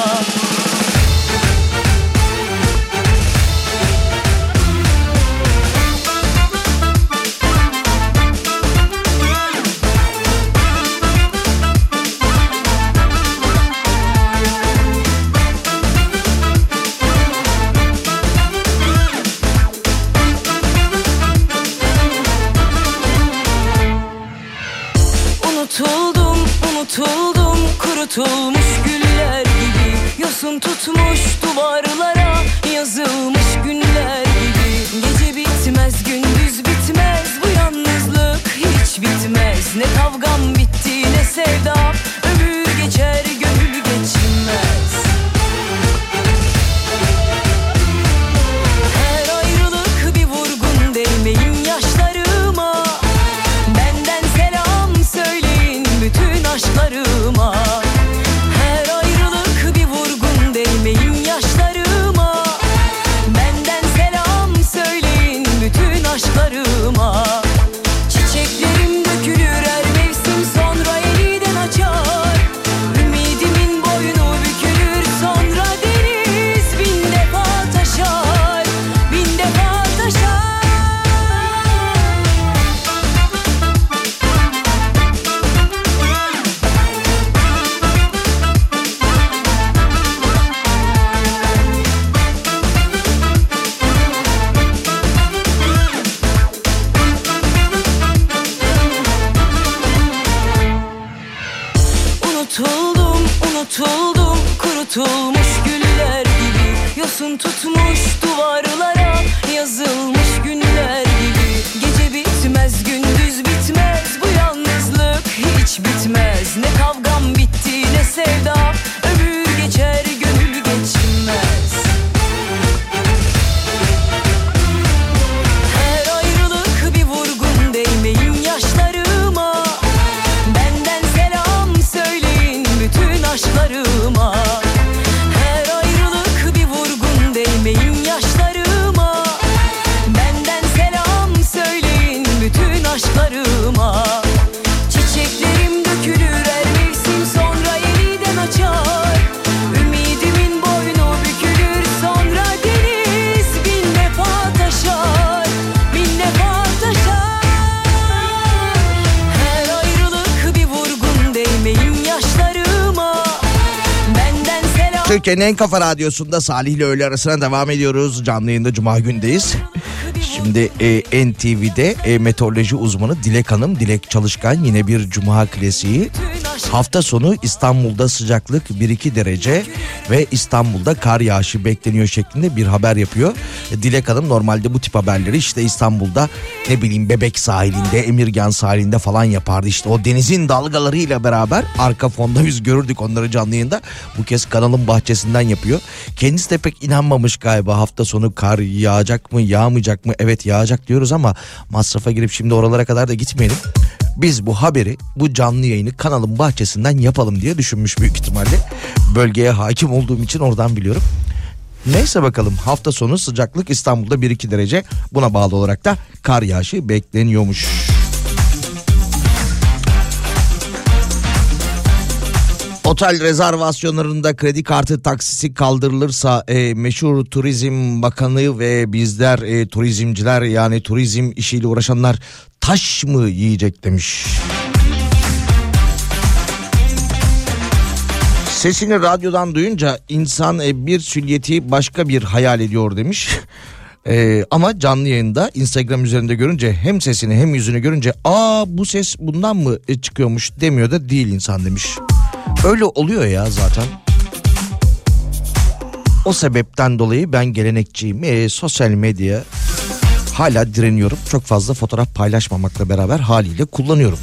L: kurutulmuş güller gibi Yosun tutmuş duvarlara yazılmış günler gibi. Gece bitmez, gündüz bitmez bu yalnızlık hiç bitmez. Ne kavgam bitti ne sevdam unutuldum kurutulmuş güller gibi. Yosun tutmuş duvarlara yazılmış günler gibi. Gece bitmez, gündüz bitmez bu yalnızlık hiç bitmez. Ne kavgam
D: Türkiye'nin en kafa radyosunda Salih ile öğle arasına devam ediyoruz. Canlı yayında Cuma gündeyiz. Şimdi e, NTV'de e, meteoroloji uzmanı Dilek Hanım, Dilek Çalışkan yine bir Cuma klasiği. Hafta sonu İstanbul'da sıcaklık 1-2 derece ve İstanbul'da kar yağışı bekleniyor şeklinde bir haber yapıyor. E, Dilek Hanım normalde bu tip haberleri işte İstanbul'da ne bileyim Bebek sahilinde, Emirgan sahilinde falan yapardı. İşte o denizin dalgalarıyla beraber arka fonda biz görürdük onları canlı yayında. Bu kez kanalın bahçesinden yapıyor. Kendisi de pek inanmamış galiba hafta sonu kar yağacak mı yağmayacak mı? Evet yağacak diyoruz ama masrafa girip şimdi oralara kadar da gitmeyelim. Biz bu haberi bu canlı yayını kanalın bahçesinden yapalım diye düşünmüş büyük ihtimalle. Bölgeye hakim olduğum için oradan biliyorum. Neyse bakalım hafta sonu sıcaklık İstanbul'da 1-2 derece buna bağlı olarak da kar yağışı bekleniyormuş. Otel rezervasyonlarında kredi kartı taksisi kaldırılırsa e, meşhur Turizm Bakanı ve bizler e, turizmciler yani turizm işiyle uğraşanlar taş mı yiyecek demiş. Sesini radyodan duyunca insan e, bir sülyeti başka bir hayal ediyor demiş. E, ama canlı yayında Instagram üzerinde görünce hem sesini hem yüzünü görünce aa bu ses bundan mı e, çıkıyormuş demiyor da değil insan demiş. Öyle oluyor ya zaten. O sebepten dolayı ben gelenekçiyim. E, sosyal medya hala direniyorum. Çok fazla fotoğraf paylaşmamakla beraber haliyle kullanıyorum.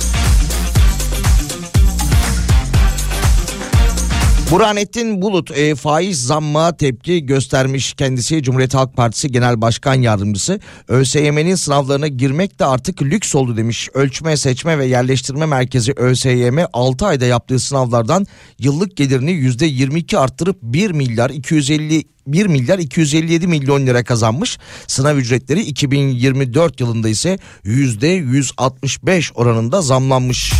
D: Burhanettin Bulut e, faiz zamma tepki göstermiş kendisi Cumhuriyet Halk Partisi Genel Başkan Yardımcısı. ÖSYM'nin sınavlarına girmek de artık lüks oldu demiş. Ölçme, Seçme ve Yerleştirme Merkezi ÖSYM 6 ayda yaptığı sınavlardan yıllık gelirini %22 arttırıp 1 milyar 250 1 milyar 257 milyon lira kazanmış. Sınav ücretleri 2024 yılında ise %165 oranında zamlanmış.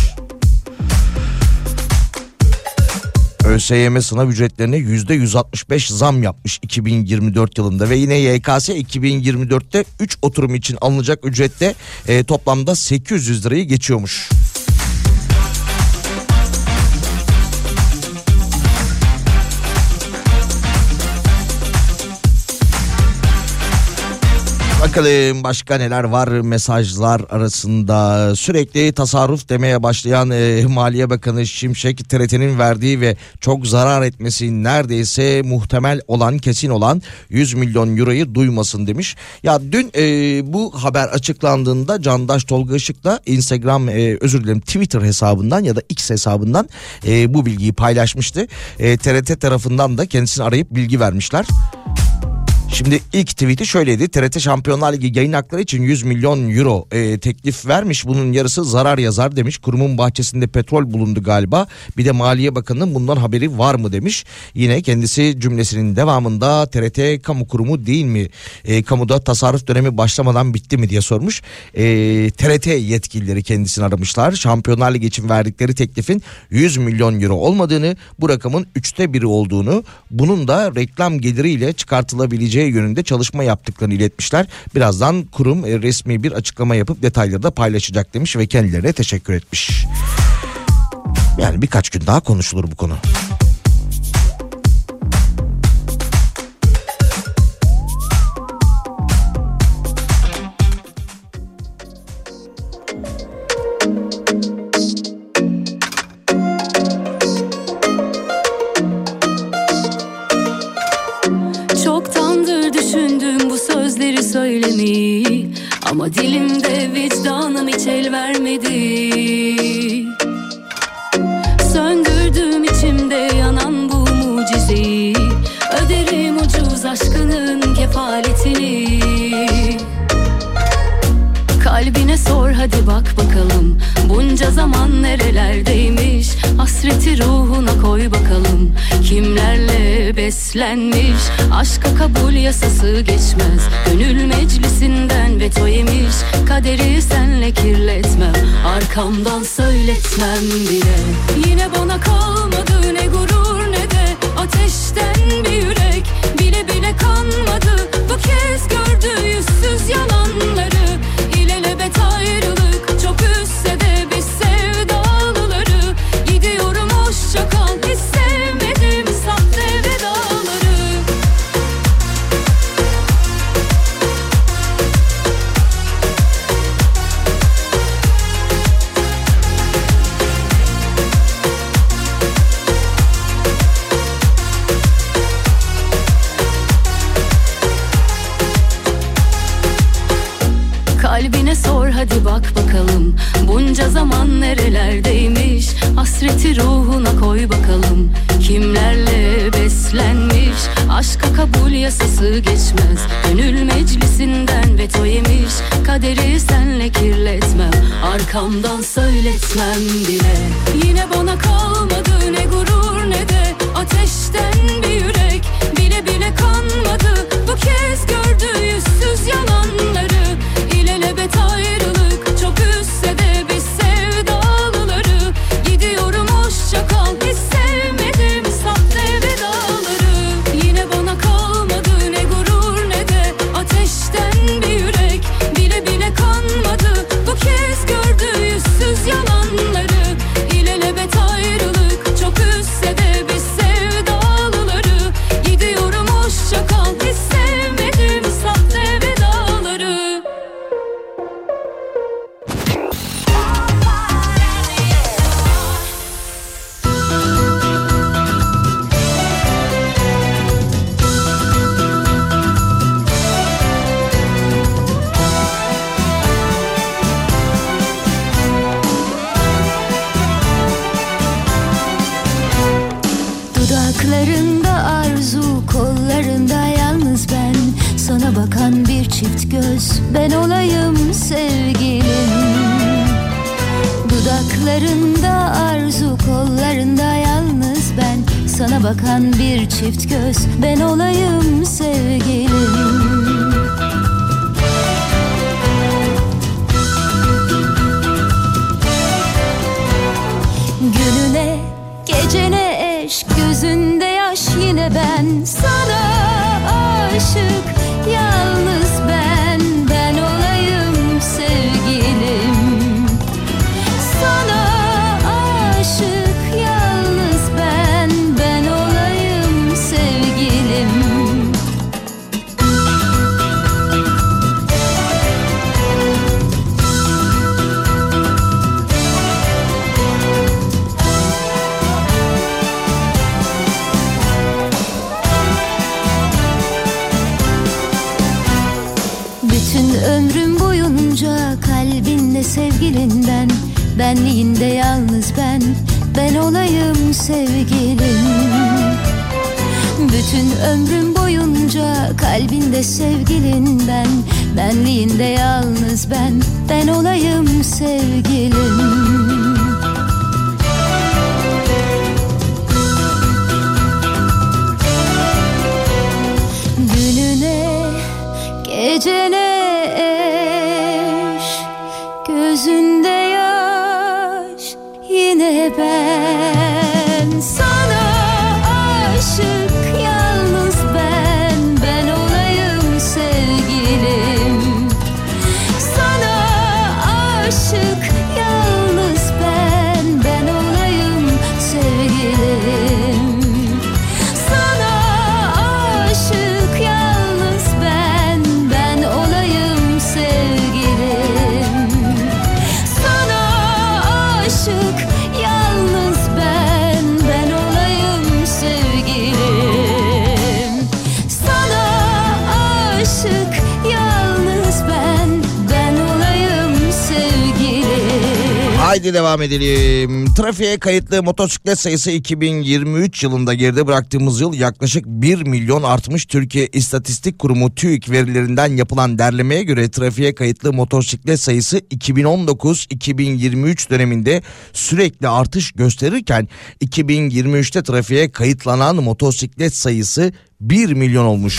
D: ÖSYM sınav ücretlerine yüzde 165 zam yapmış 2024 yılında ve yine YKS 2024'te 3 oturum için alınacak ücrette e, toplamda 800 lirayı geçiyormuş. Bakalım başka neler var mesajlar arasında sürekli tasarruf demeye başlayan e, Maliye Bakanı Şimşek TRT'nin verdiği ve çok zarar etmesi neredeyse muhtemel olan kesin olan 100 milyon euroyu duymasın demiş. Ya dün e, bu haber açıklandığında Candaş Tolga Işık'la Instagram e, özür dilerim Twitter hesabından ya da X hesabından e, bu bilgiyi paylaşmıştı. E, TRT tarafından da kendisini arayıp bilgi vermişler. Şimdi ilk tweet'i şöyleydi. TRT Şampiyonlar Ligi yayın hakları için 100 milyon euro e, teklif vermiş. Bunun yarısı zarar yazar demiş. Kurumun bahçesinde petrol bulundu galiba. Bir de Maliye Bakanı'nın bundan haberi var mı demiş. Yine kendisi cümlesinin devamında TRT kamu kurumu değil mi? E, kamuda tasarruf dönemi başlamadan bitti mi diye sormuş. E, TRT yetkilileri kendisini aramışlar. Şampiyonlar Ligi için verdikleri teklifin 100 milyon euro olmadığını, bu rakamın üçte biri olduğunu, bunun da reklam geliriyle çıkartılabileceği yönünde çalışma yaptıklarını iletmişler. Birazdan kurum e, resmi bir açıklama yapıp detayları da paylaşacak demiş ve kendilerine teşekkür etmiş. Yani birkaç gün daha konuşulur bu konu.
G: Ama dilimde vicdanım hiç el vermedi. Söndürdüm içimde yanan bu mucizeyi. Öderim ucuz aşkının kefaletini. Kalbine sor hadi bak bakalım. Bunca zaman nerelerdeymiş Hasreti ruhuna koy bakalım. Kimlerle beslenmiş? Aşka kabul yasası geçmez. Gönül meclisinden veto yemiş. Kaderi senle kirletmem. Arkamdan söyletmem bile. Yine bana kalmadı ne gurur ne de Ateşten bir yürek. Bile bile kanmadı. Bu kez gördü yüzsüz yalanları. İlelebet ayrılık Arkamdan söyletmem
H: gülüm Bütün ömrüm boyunca kalbinde sevgilin ben. Benliğinde yalnız ben, ben olayım sevgilim
D: Haydi devam edelim. Trafiğe kayıtlı motosiklet sayısı 2023 yılında geride bıraktığımız yıl yaklaşık 1 milyon artmış. Türkiye İstatistik Kurumu TÜİK verilerinden yapılan derlemeye göre trafiğe kayıtlı motosiklet sayısı 2019-2023 döneminde sürekli artış gösterirken 2023'te trafiğe kayıtlanan motosiklet sayısı 1 milyon olmuş.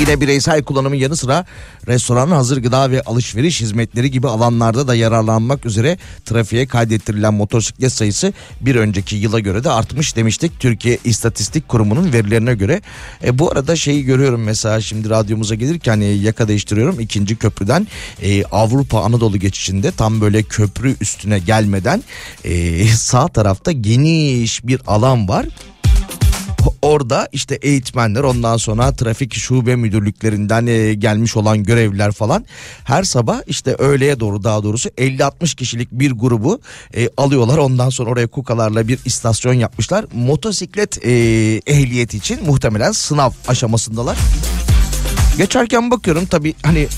D: Yine bireysel kullanımın yanı sıra restoran, hazır gıda ve alışveriş hizmetleri gibi alanlarda da yararlanmak üzere trafiğe kaydettirilen motosiklet sayısı bir önceki yıla göre de artmış demiştik. Türkiye İstatistik Kurumu'nun verilerine göre. E, bu arada şeyi görüyorum mesela şimdi radyomuza gelirken e, yaka değiştiriyorum ikinci köprüden e, Avrupa Anadolu geçişinde tam böyle köprü üstüne gelmeden e, sağ tarafta geniş bir alan var. Orada işte eğitmenler ondan sonra trafik şube müdürlüklerinden e, gelmiş olan görevliler falan her sabah işte öğleye doğru daha doğrusu 50-60 kişilik bir grubu e, alıyorlar. Ondan sonra oraya kukalarla bir istasyon yapmışlar. Motosiklet e, ehliyeti için muhtemelen sınav aşamasındalar. Geçerken bakıyorum tabii hani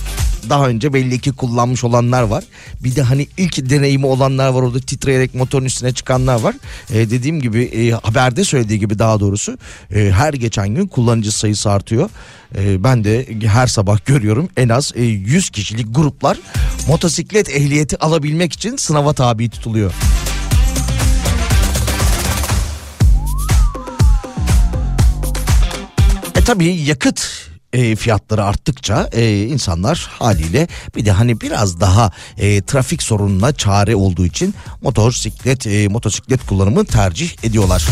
D: daha önce belli ki kullanmış olanlar var. Bir de hani ilk deneyimi olanlar var orada titreyerek motorun üstüne çıkanlar var. E, dediğim gibi e, haberde söylediği gibi daha doğrusu e, her geçen gün kullanıcı sayısı artıyor. E, ben de her sabah görüyorum en az e, 100 kişilik gruplar motosiklet ehliyeti alabilmek için sınava tabi tutuluyor. E tabii yakıt e, fiyatları arttıkça e, insanlar haliyle bir de hani biraz daha e, trafik sorununa çare olduğu için motosiklet e, motosiklet kullanımı tercih ediyorlar.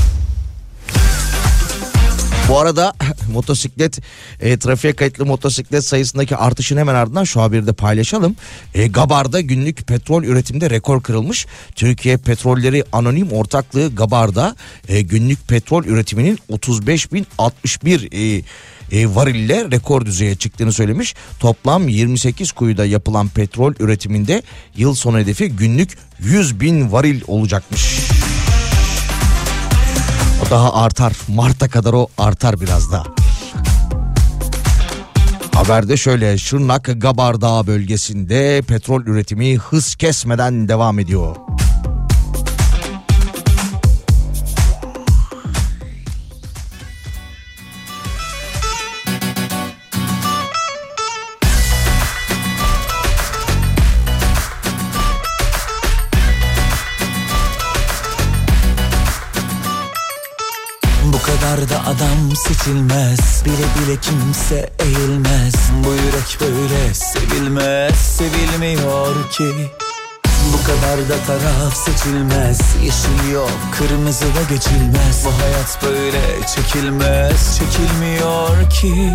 D: Bu arada motosiklet e, trafiğe kayıtlı motosiklet sayısındaki artışın hemen ardından şu haberi de paylaşalım. E, Gabar'da günlük petrol üretiminde rekor kırılmış. Türkiye Petrolleri Anonim Ortaklığı Gabar'da e, günlük petrol üretiminin 35.061 e, e, varille rekor düzeye çıktığını söylemiş. Toplam 28 kuyuda yapılan petrol üretiminde yıl sonu hedefi günlük 100 bin varil olacakmış. O daha artar. Mart'a kadar o artar biraz daha. Haberde şöyle Şırnak Gabar Dağı bölgesinde petrol üretimi hız kesmeden devam ediyor.
M: Seçilmez? Bile bile kimse eğilmez. Bu yürek böyle sevilmez. Sevilmiyor ki. Bu kadar da taraf seçilmez. Yeşil yok, kırmızı da geçilmez. Bu hayat böyle çekilmez. Çekilmiyor ki.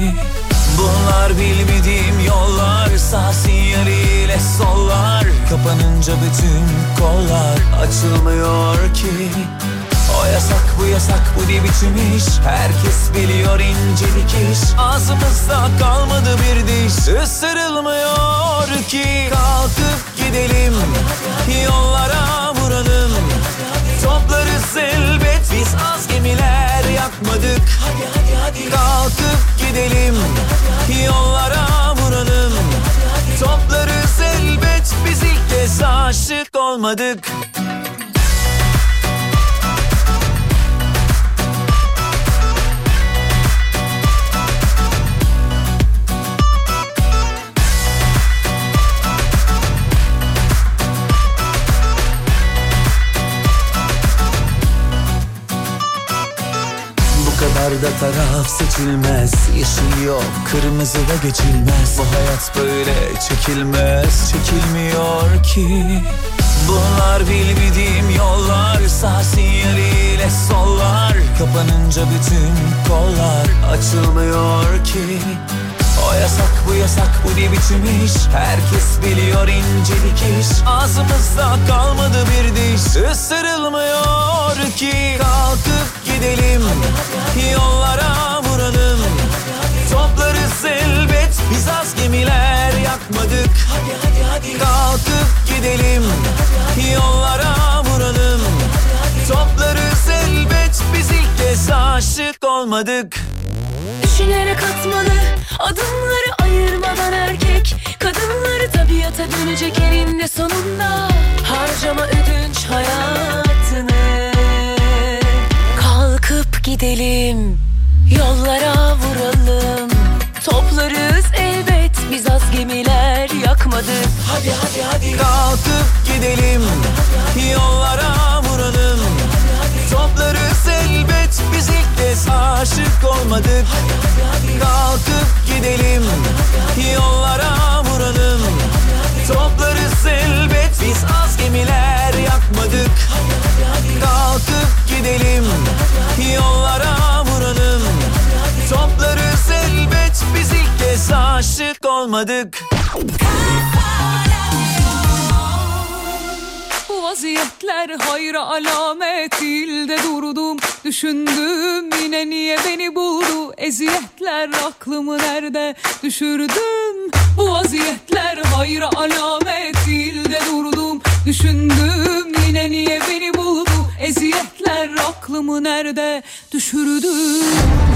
M: Bunlar bilmediğim yollar. Sağ sinyaliyle sollar. Kapanınca bütün kollar Açılmıyor ki o yasak bu yasak bu ne biçim iş. Herkes biliyor incelik iş. Ağzımızda kalmadı bir diş. Isırılmıyor ki. Kalkıp gidelim. Yollara vuralım. Toplarız elbet. Biz az gemiler yakmadık. Kalkıp gidelim. Yollara vuralım. Toplarız elbet. Biz ilk kez aşık olmadık Bu kadar da taraf seçilmez. Yeşil yok, kırmızı da geçilmez. Bu hayat böyle çekilmez. Çekilmiyor ki. Bunlar bilmediğim yollar. Sağ sinyaliyle sollar. Kapanınca bütün kollar Açılmıyor ki. O yasak bu yasak bu ne biçim iş? Herkes biliyor incelik iş. Ağzımızda kalmadı bir diş. Isırılmıyor ki. Kalkıp gidelim. Yollara vuralım. Toplarız elbet Biz az gemiler yakmadık. Kalkıp gidelim. Yollara vuralım. Toplarız elbet Biz ilk kez aşık olmadık.
N: Düşünerek atmalı adımları ayırmadan erkek. Kadınları tabiata dönecek elinde sonunda. Harcama ödünç hayatını gidelim. Yollara vuralım. Toplarız elbet. Biz az gemiler yakmadık.
M: Hadi hadi hadi. Kalkıp gidelim. Yollara vuralım. Toplarız elbet. Biz ilk kez aşık olmadık. Kalkıp gidelim. Yollara vuralım Toplarız elbet Biz az gemiler yakmadık. Kalkıp gidelim Yollara vuralım. Toplarız elbet Biz ilk kez aşık olmadık
G: Bu vaziyetler hayra alamet değil de durdum. Düşündüm yine niye beni buldu? Eziyetler aklımı nerede düşürdüm. Bu vaziyetler hayra alamet değil de durdum. Düşündüm yine niye beni buldu? Eziyetler aklımı nerede düşürdüm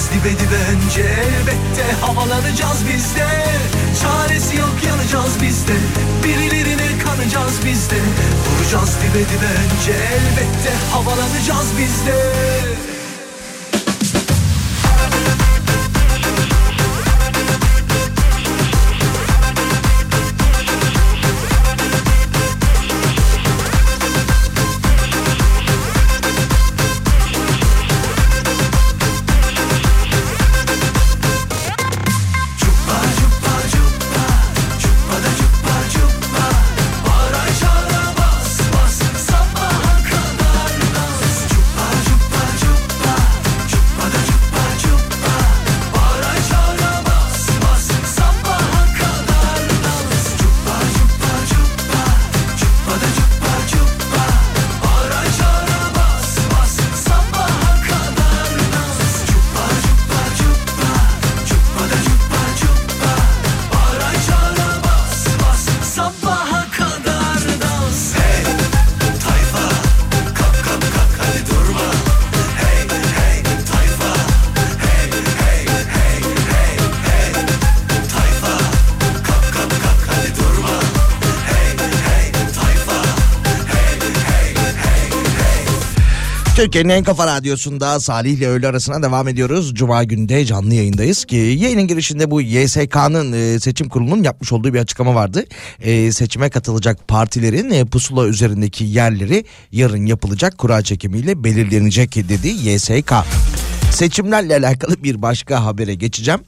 E: Olmaz dibe dibe önce elbette havalanacağız bizde Çaresi yok yanacağız bizde Birilerine kanacağız bizde Vuracağız dibe dibe önce elbette havalanacağız bizde
D: Türkiye'nin en kafa radyosunda Salih ile öğle arasına devam ediyoruz. Cuma günde canlı yayındayız ki yayının girişinde bu YSK'nın e, seçim kurulunun yapmış olduğu bir açıklama vardı. E, seçime katılacak partilerin e, pusula üzerindeki yerleri yarın yapılacak kura çekimiyle belirlenecek dedi YSK. Seçimlerle alakalı bir başka habere geçeceğim.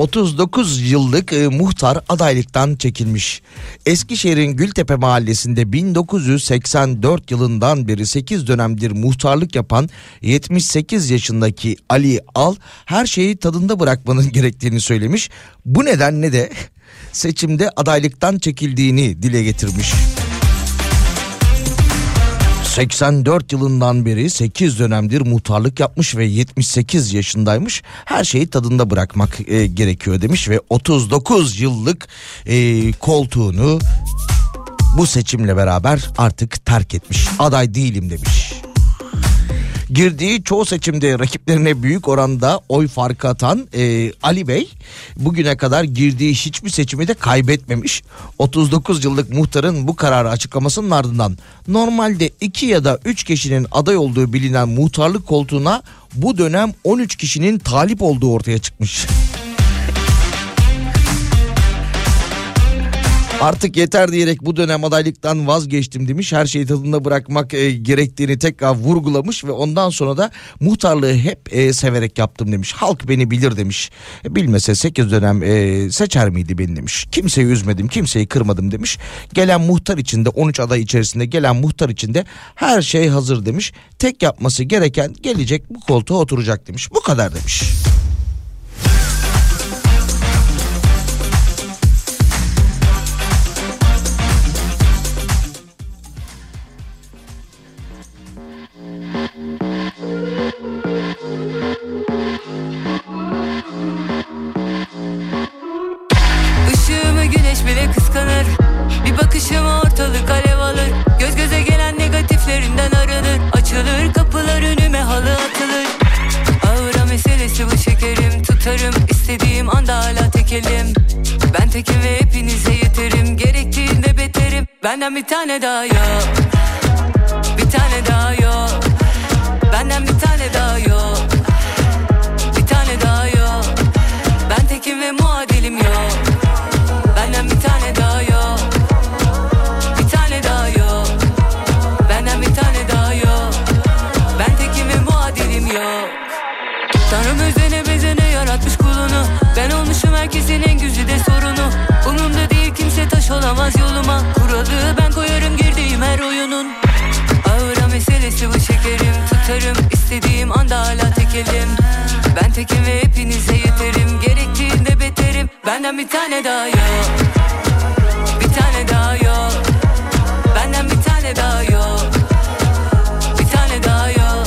D: 39 yıllık e, muhtar adaylıktan çekilmiş. Eskişehir'in Gültepe mahallesinde 1984 yılından beri 8 dönemdir muhtarlık yapan 78 yaşındaki Ali Al her şeyi tadında bırakmanın gerektiğini söylemiş. Bu nedenle de seçimde adaylıktan çekildiğini dile getirmiş. 84 yılından beri 8 dönemdir muhtarlık yapmış ve 78 yaşındaymış. Her şeyi tadında bırakmak e, gerekiyor demiş ve 39 yıllık e, koltuğunu bu seçimle beraber artık terk etmiş. Aday değilim demiş. Girdiği çoğu seçimde rakiplerine büyük oranda oy farkı atan e, Ali Bey bugüne kadar girdiği hiçbir seçimi de kaybetmemiş. 39 yıllık muhtarın bu kararı açıklamasının ardından normalde 2 ya da 3 kişinin aday olduğu bilinen muhtarlık koltuğuna bu dönem 13 kişinin talip olduğu ortaya çıkmış. Artık yeter diyerek bu dönem adaylıktan vazgeçtim demiş. Her şeyi tadında bırakmak e, gerektiğini tekrar vurgulamış ve ondan sonra da muhtarlığı hep e, severek yaptım demiş. Halk beni bilir demiş. E, bilmese 8 dönem e, seçer miydi beni demiş. Kimseyi üzmedim, kimseyi kırmadım demiş. Gelen muhtar içinde 13 aday içerisinde gelen muhtar içinde her şey hazır demiş. Tek yapması gereken gelecek bu koltuğa oturacak demiş. Bu kadar demiş.
L: Açılır kapılar önüme halı atılır. Ağıra meselesi bu şekerim Tutarım. İstediğim anda hala tekelim Ben tekim ve hepinize yeterim. Gerektiğinde beterim. Benden bir tane daha yok. Bir tane daha yok. Benden bir tane daha yok tekelim Ben tekim ve hepinize yeterim. Gerektiğinde beterim. Benden bir tane daha yok. Bir tane daha yok. Benden bir tane daha yok. Bir tane daha yok.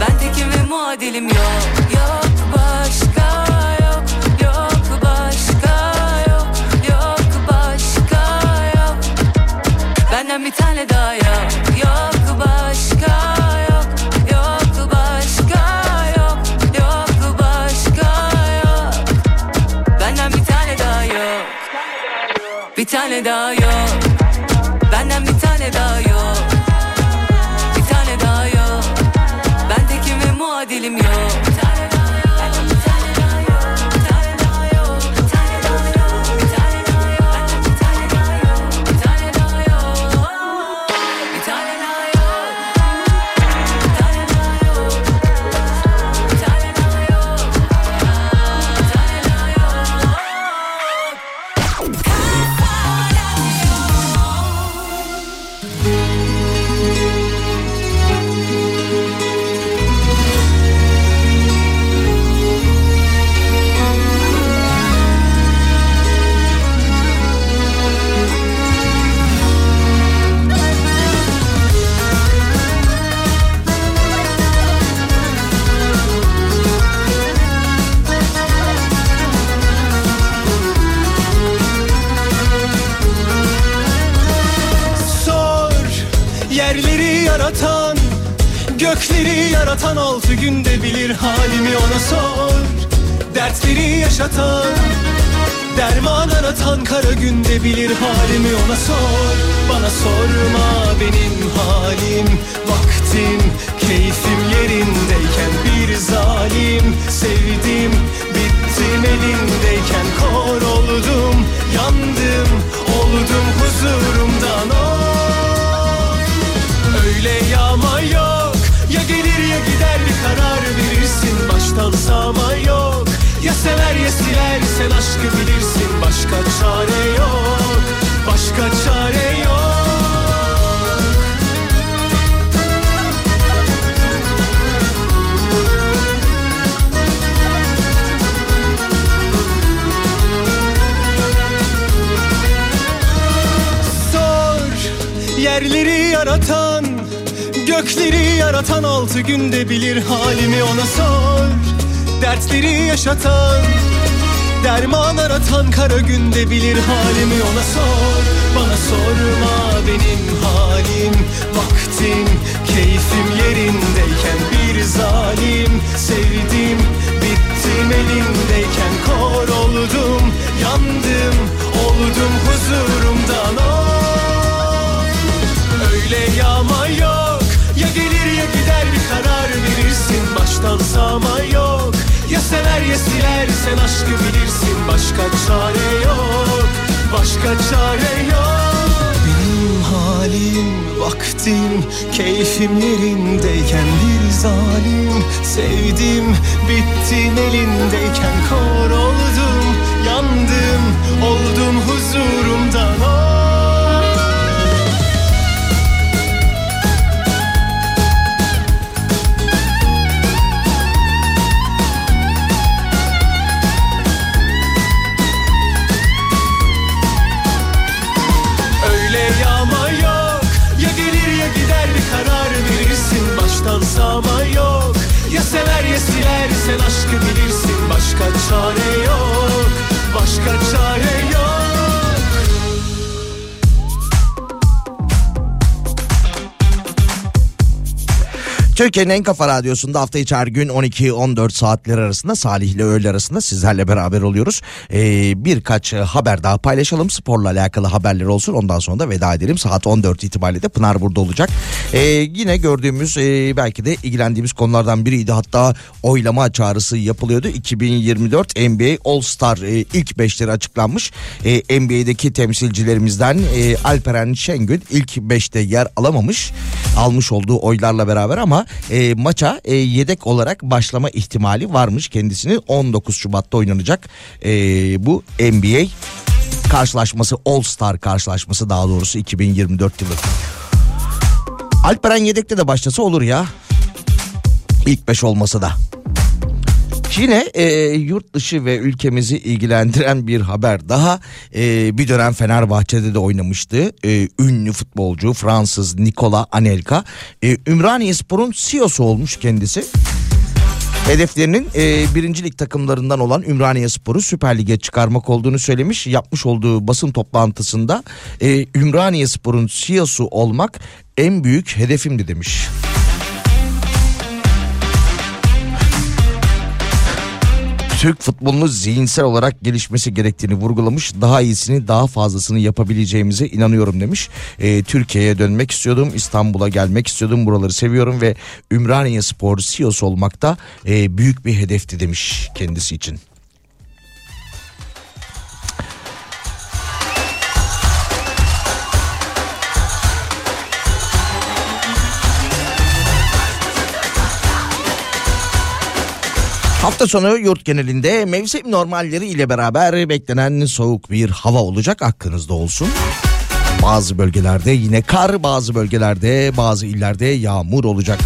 L: Ben tekim ve muadilim yok. Yok başka yok. Yok başka yok. Yok başka yok. Benden bir tane daha yok. Yok daha
C: Ya sever ya siler sen aşkı bilirsin. Başka çare yok Başka çare yok
D: Türkiye'nin en kafa radyosunda hafta içi her gün 12-14 saatler arasında Salih ile öğle arasında sizlerle beraber oluyoruz. Ee, birkaç e, haber daha paylaşalım. Sporla alakalı haberler olsun. Ondan sonra da veda edelim. Saat 14 itibariyle de Pınar burada olacak. Ee, yine gördüğümüz e, belki de ilgilendiğimiz konulardan biriydi. Hatta oylama çağrısı yapılıyordu. 2024 NBA All Star e, ilk beşleri açıklanmış. E, NBA'deki temsilcilerimizden e, Alperen Şengün ilk beşte yer alamamış. Almış olduğu oylarla beraber ama e, maça e, yedek olarak başlama ihtimali varmış kendisinin 19 Şubat'ta oynanacak e, bu NBA karşılaşması All Star karşılaşması daha doğrusu 2024 yılı. Alperen yedekte de başlasa olur ya. İlk 5 olmasa da. Yine e, yurt dışı ve ülkemizi ilgilendiren bir haber daha. E, bir dönem Fenerbahçe'de de oynamıştı. E, ünlü futbolcu Fransız Nikola Anelka. E, Ümraniye Spor'un CEO'su olmuş kendisi. Hedeflerinin e, birincilik takımlarından olan Ümraniye Spor'u Süper Lig'e çıkarmak olduğunu söylemiş. Yapmış olduğu basın toplantısında e, Ümraniye Spor'un CEO'su olmak en büyük hedefimdi demiş. Türk futbolunun zihinsel olarak gelişmesi gerektiğini vurgulamış. Daha iyisini daha fazlasını yapabileceğimize inanıyorum demiş. Ee, Türkiye'ye dönmek istiyordum. İstanbul'a gelmek istiyordum. Buraları seviyorum ve Ümraniye Spor CEO'su olmak da e, büyük bir hedefti demiş kendisi için. Hafta sonu yurt genelinde mevsim normalleri ile beraber beklenen soğuk bir hava olacak aklınızda olsun. Bazı bölgelerde yine kar, bazı bölgelerde, bazı illerde yağmur olacak.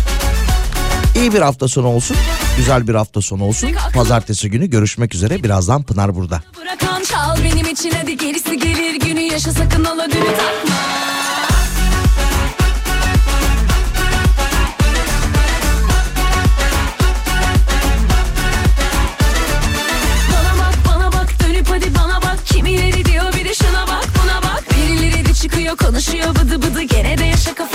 D: İyi bir hafta sonu olsun, güzel bir hafta sonu olsun. Pazartesi günü görüşmek üzere. Birazdan Pınar burada.
G: Bırakan çal benim için hadi gerisi gelir günü yaşa sakın dünü takma konuşuyor bıdı bıdı Gene de yaşa kafana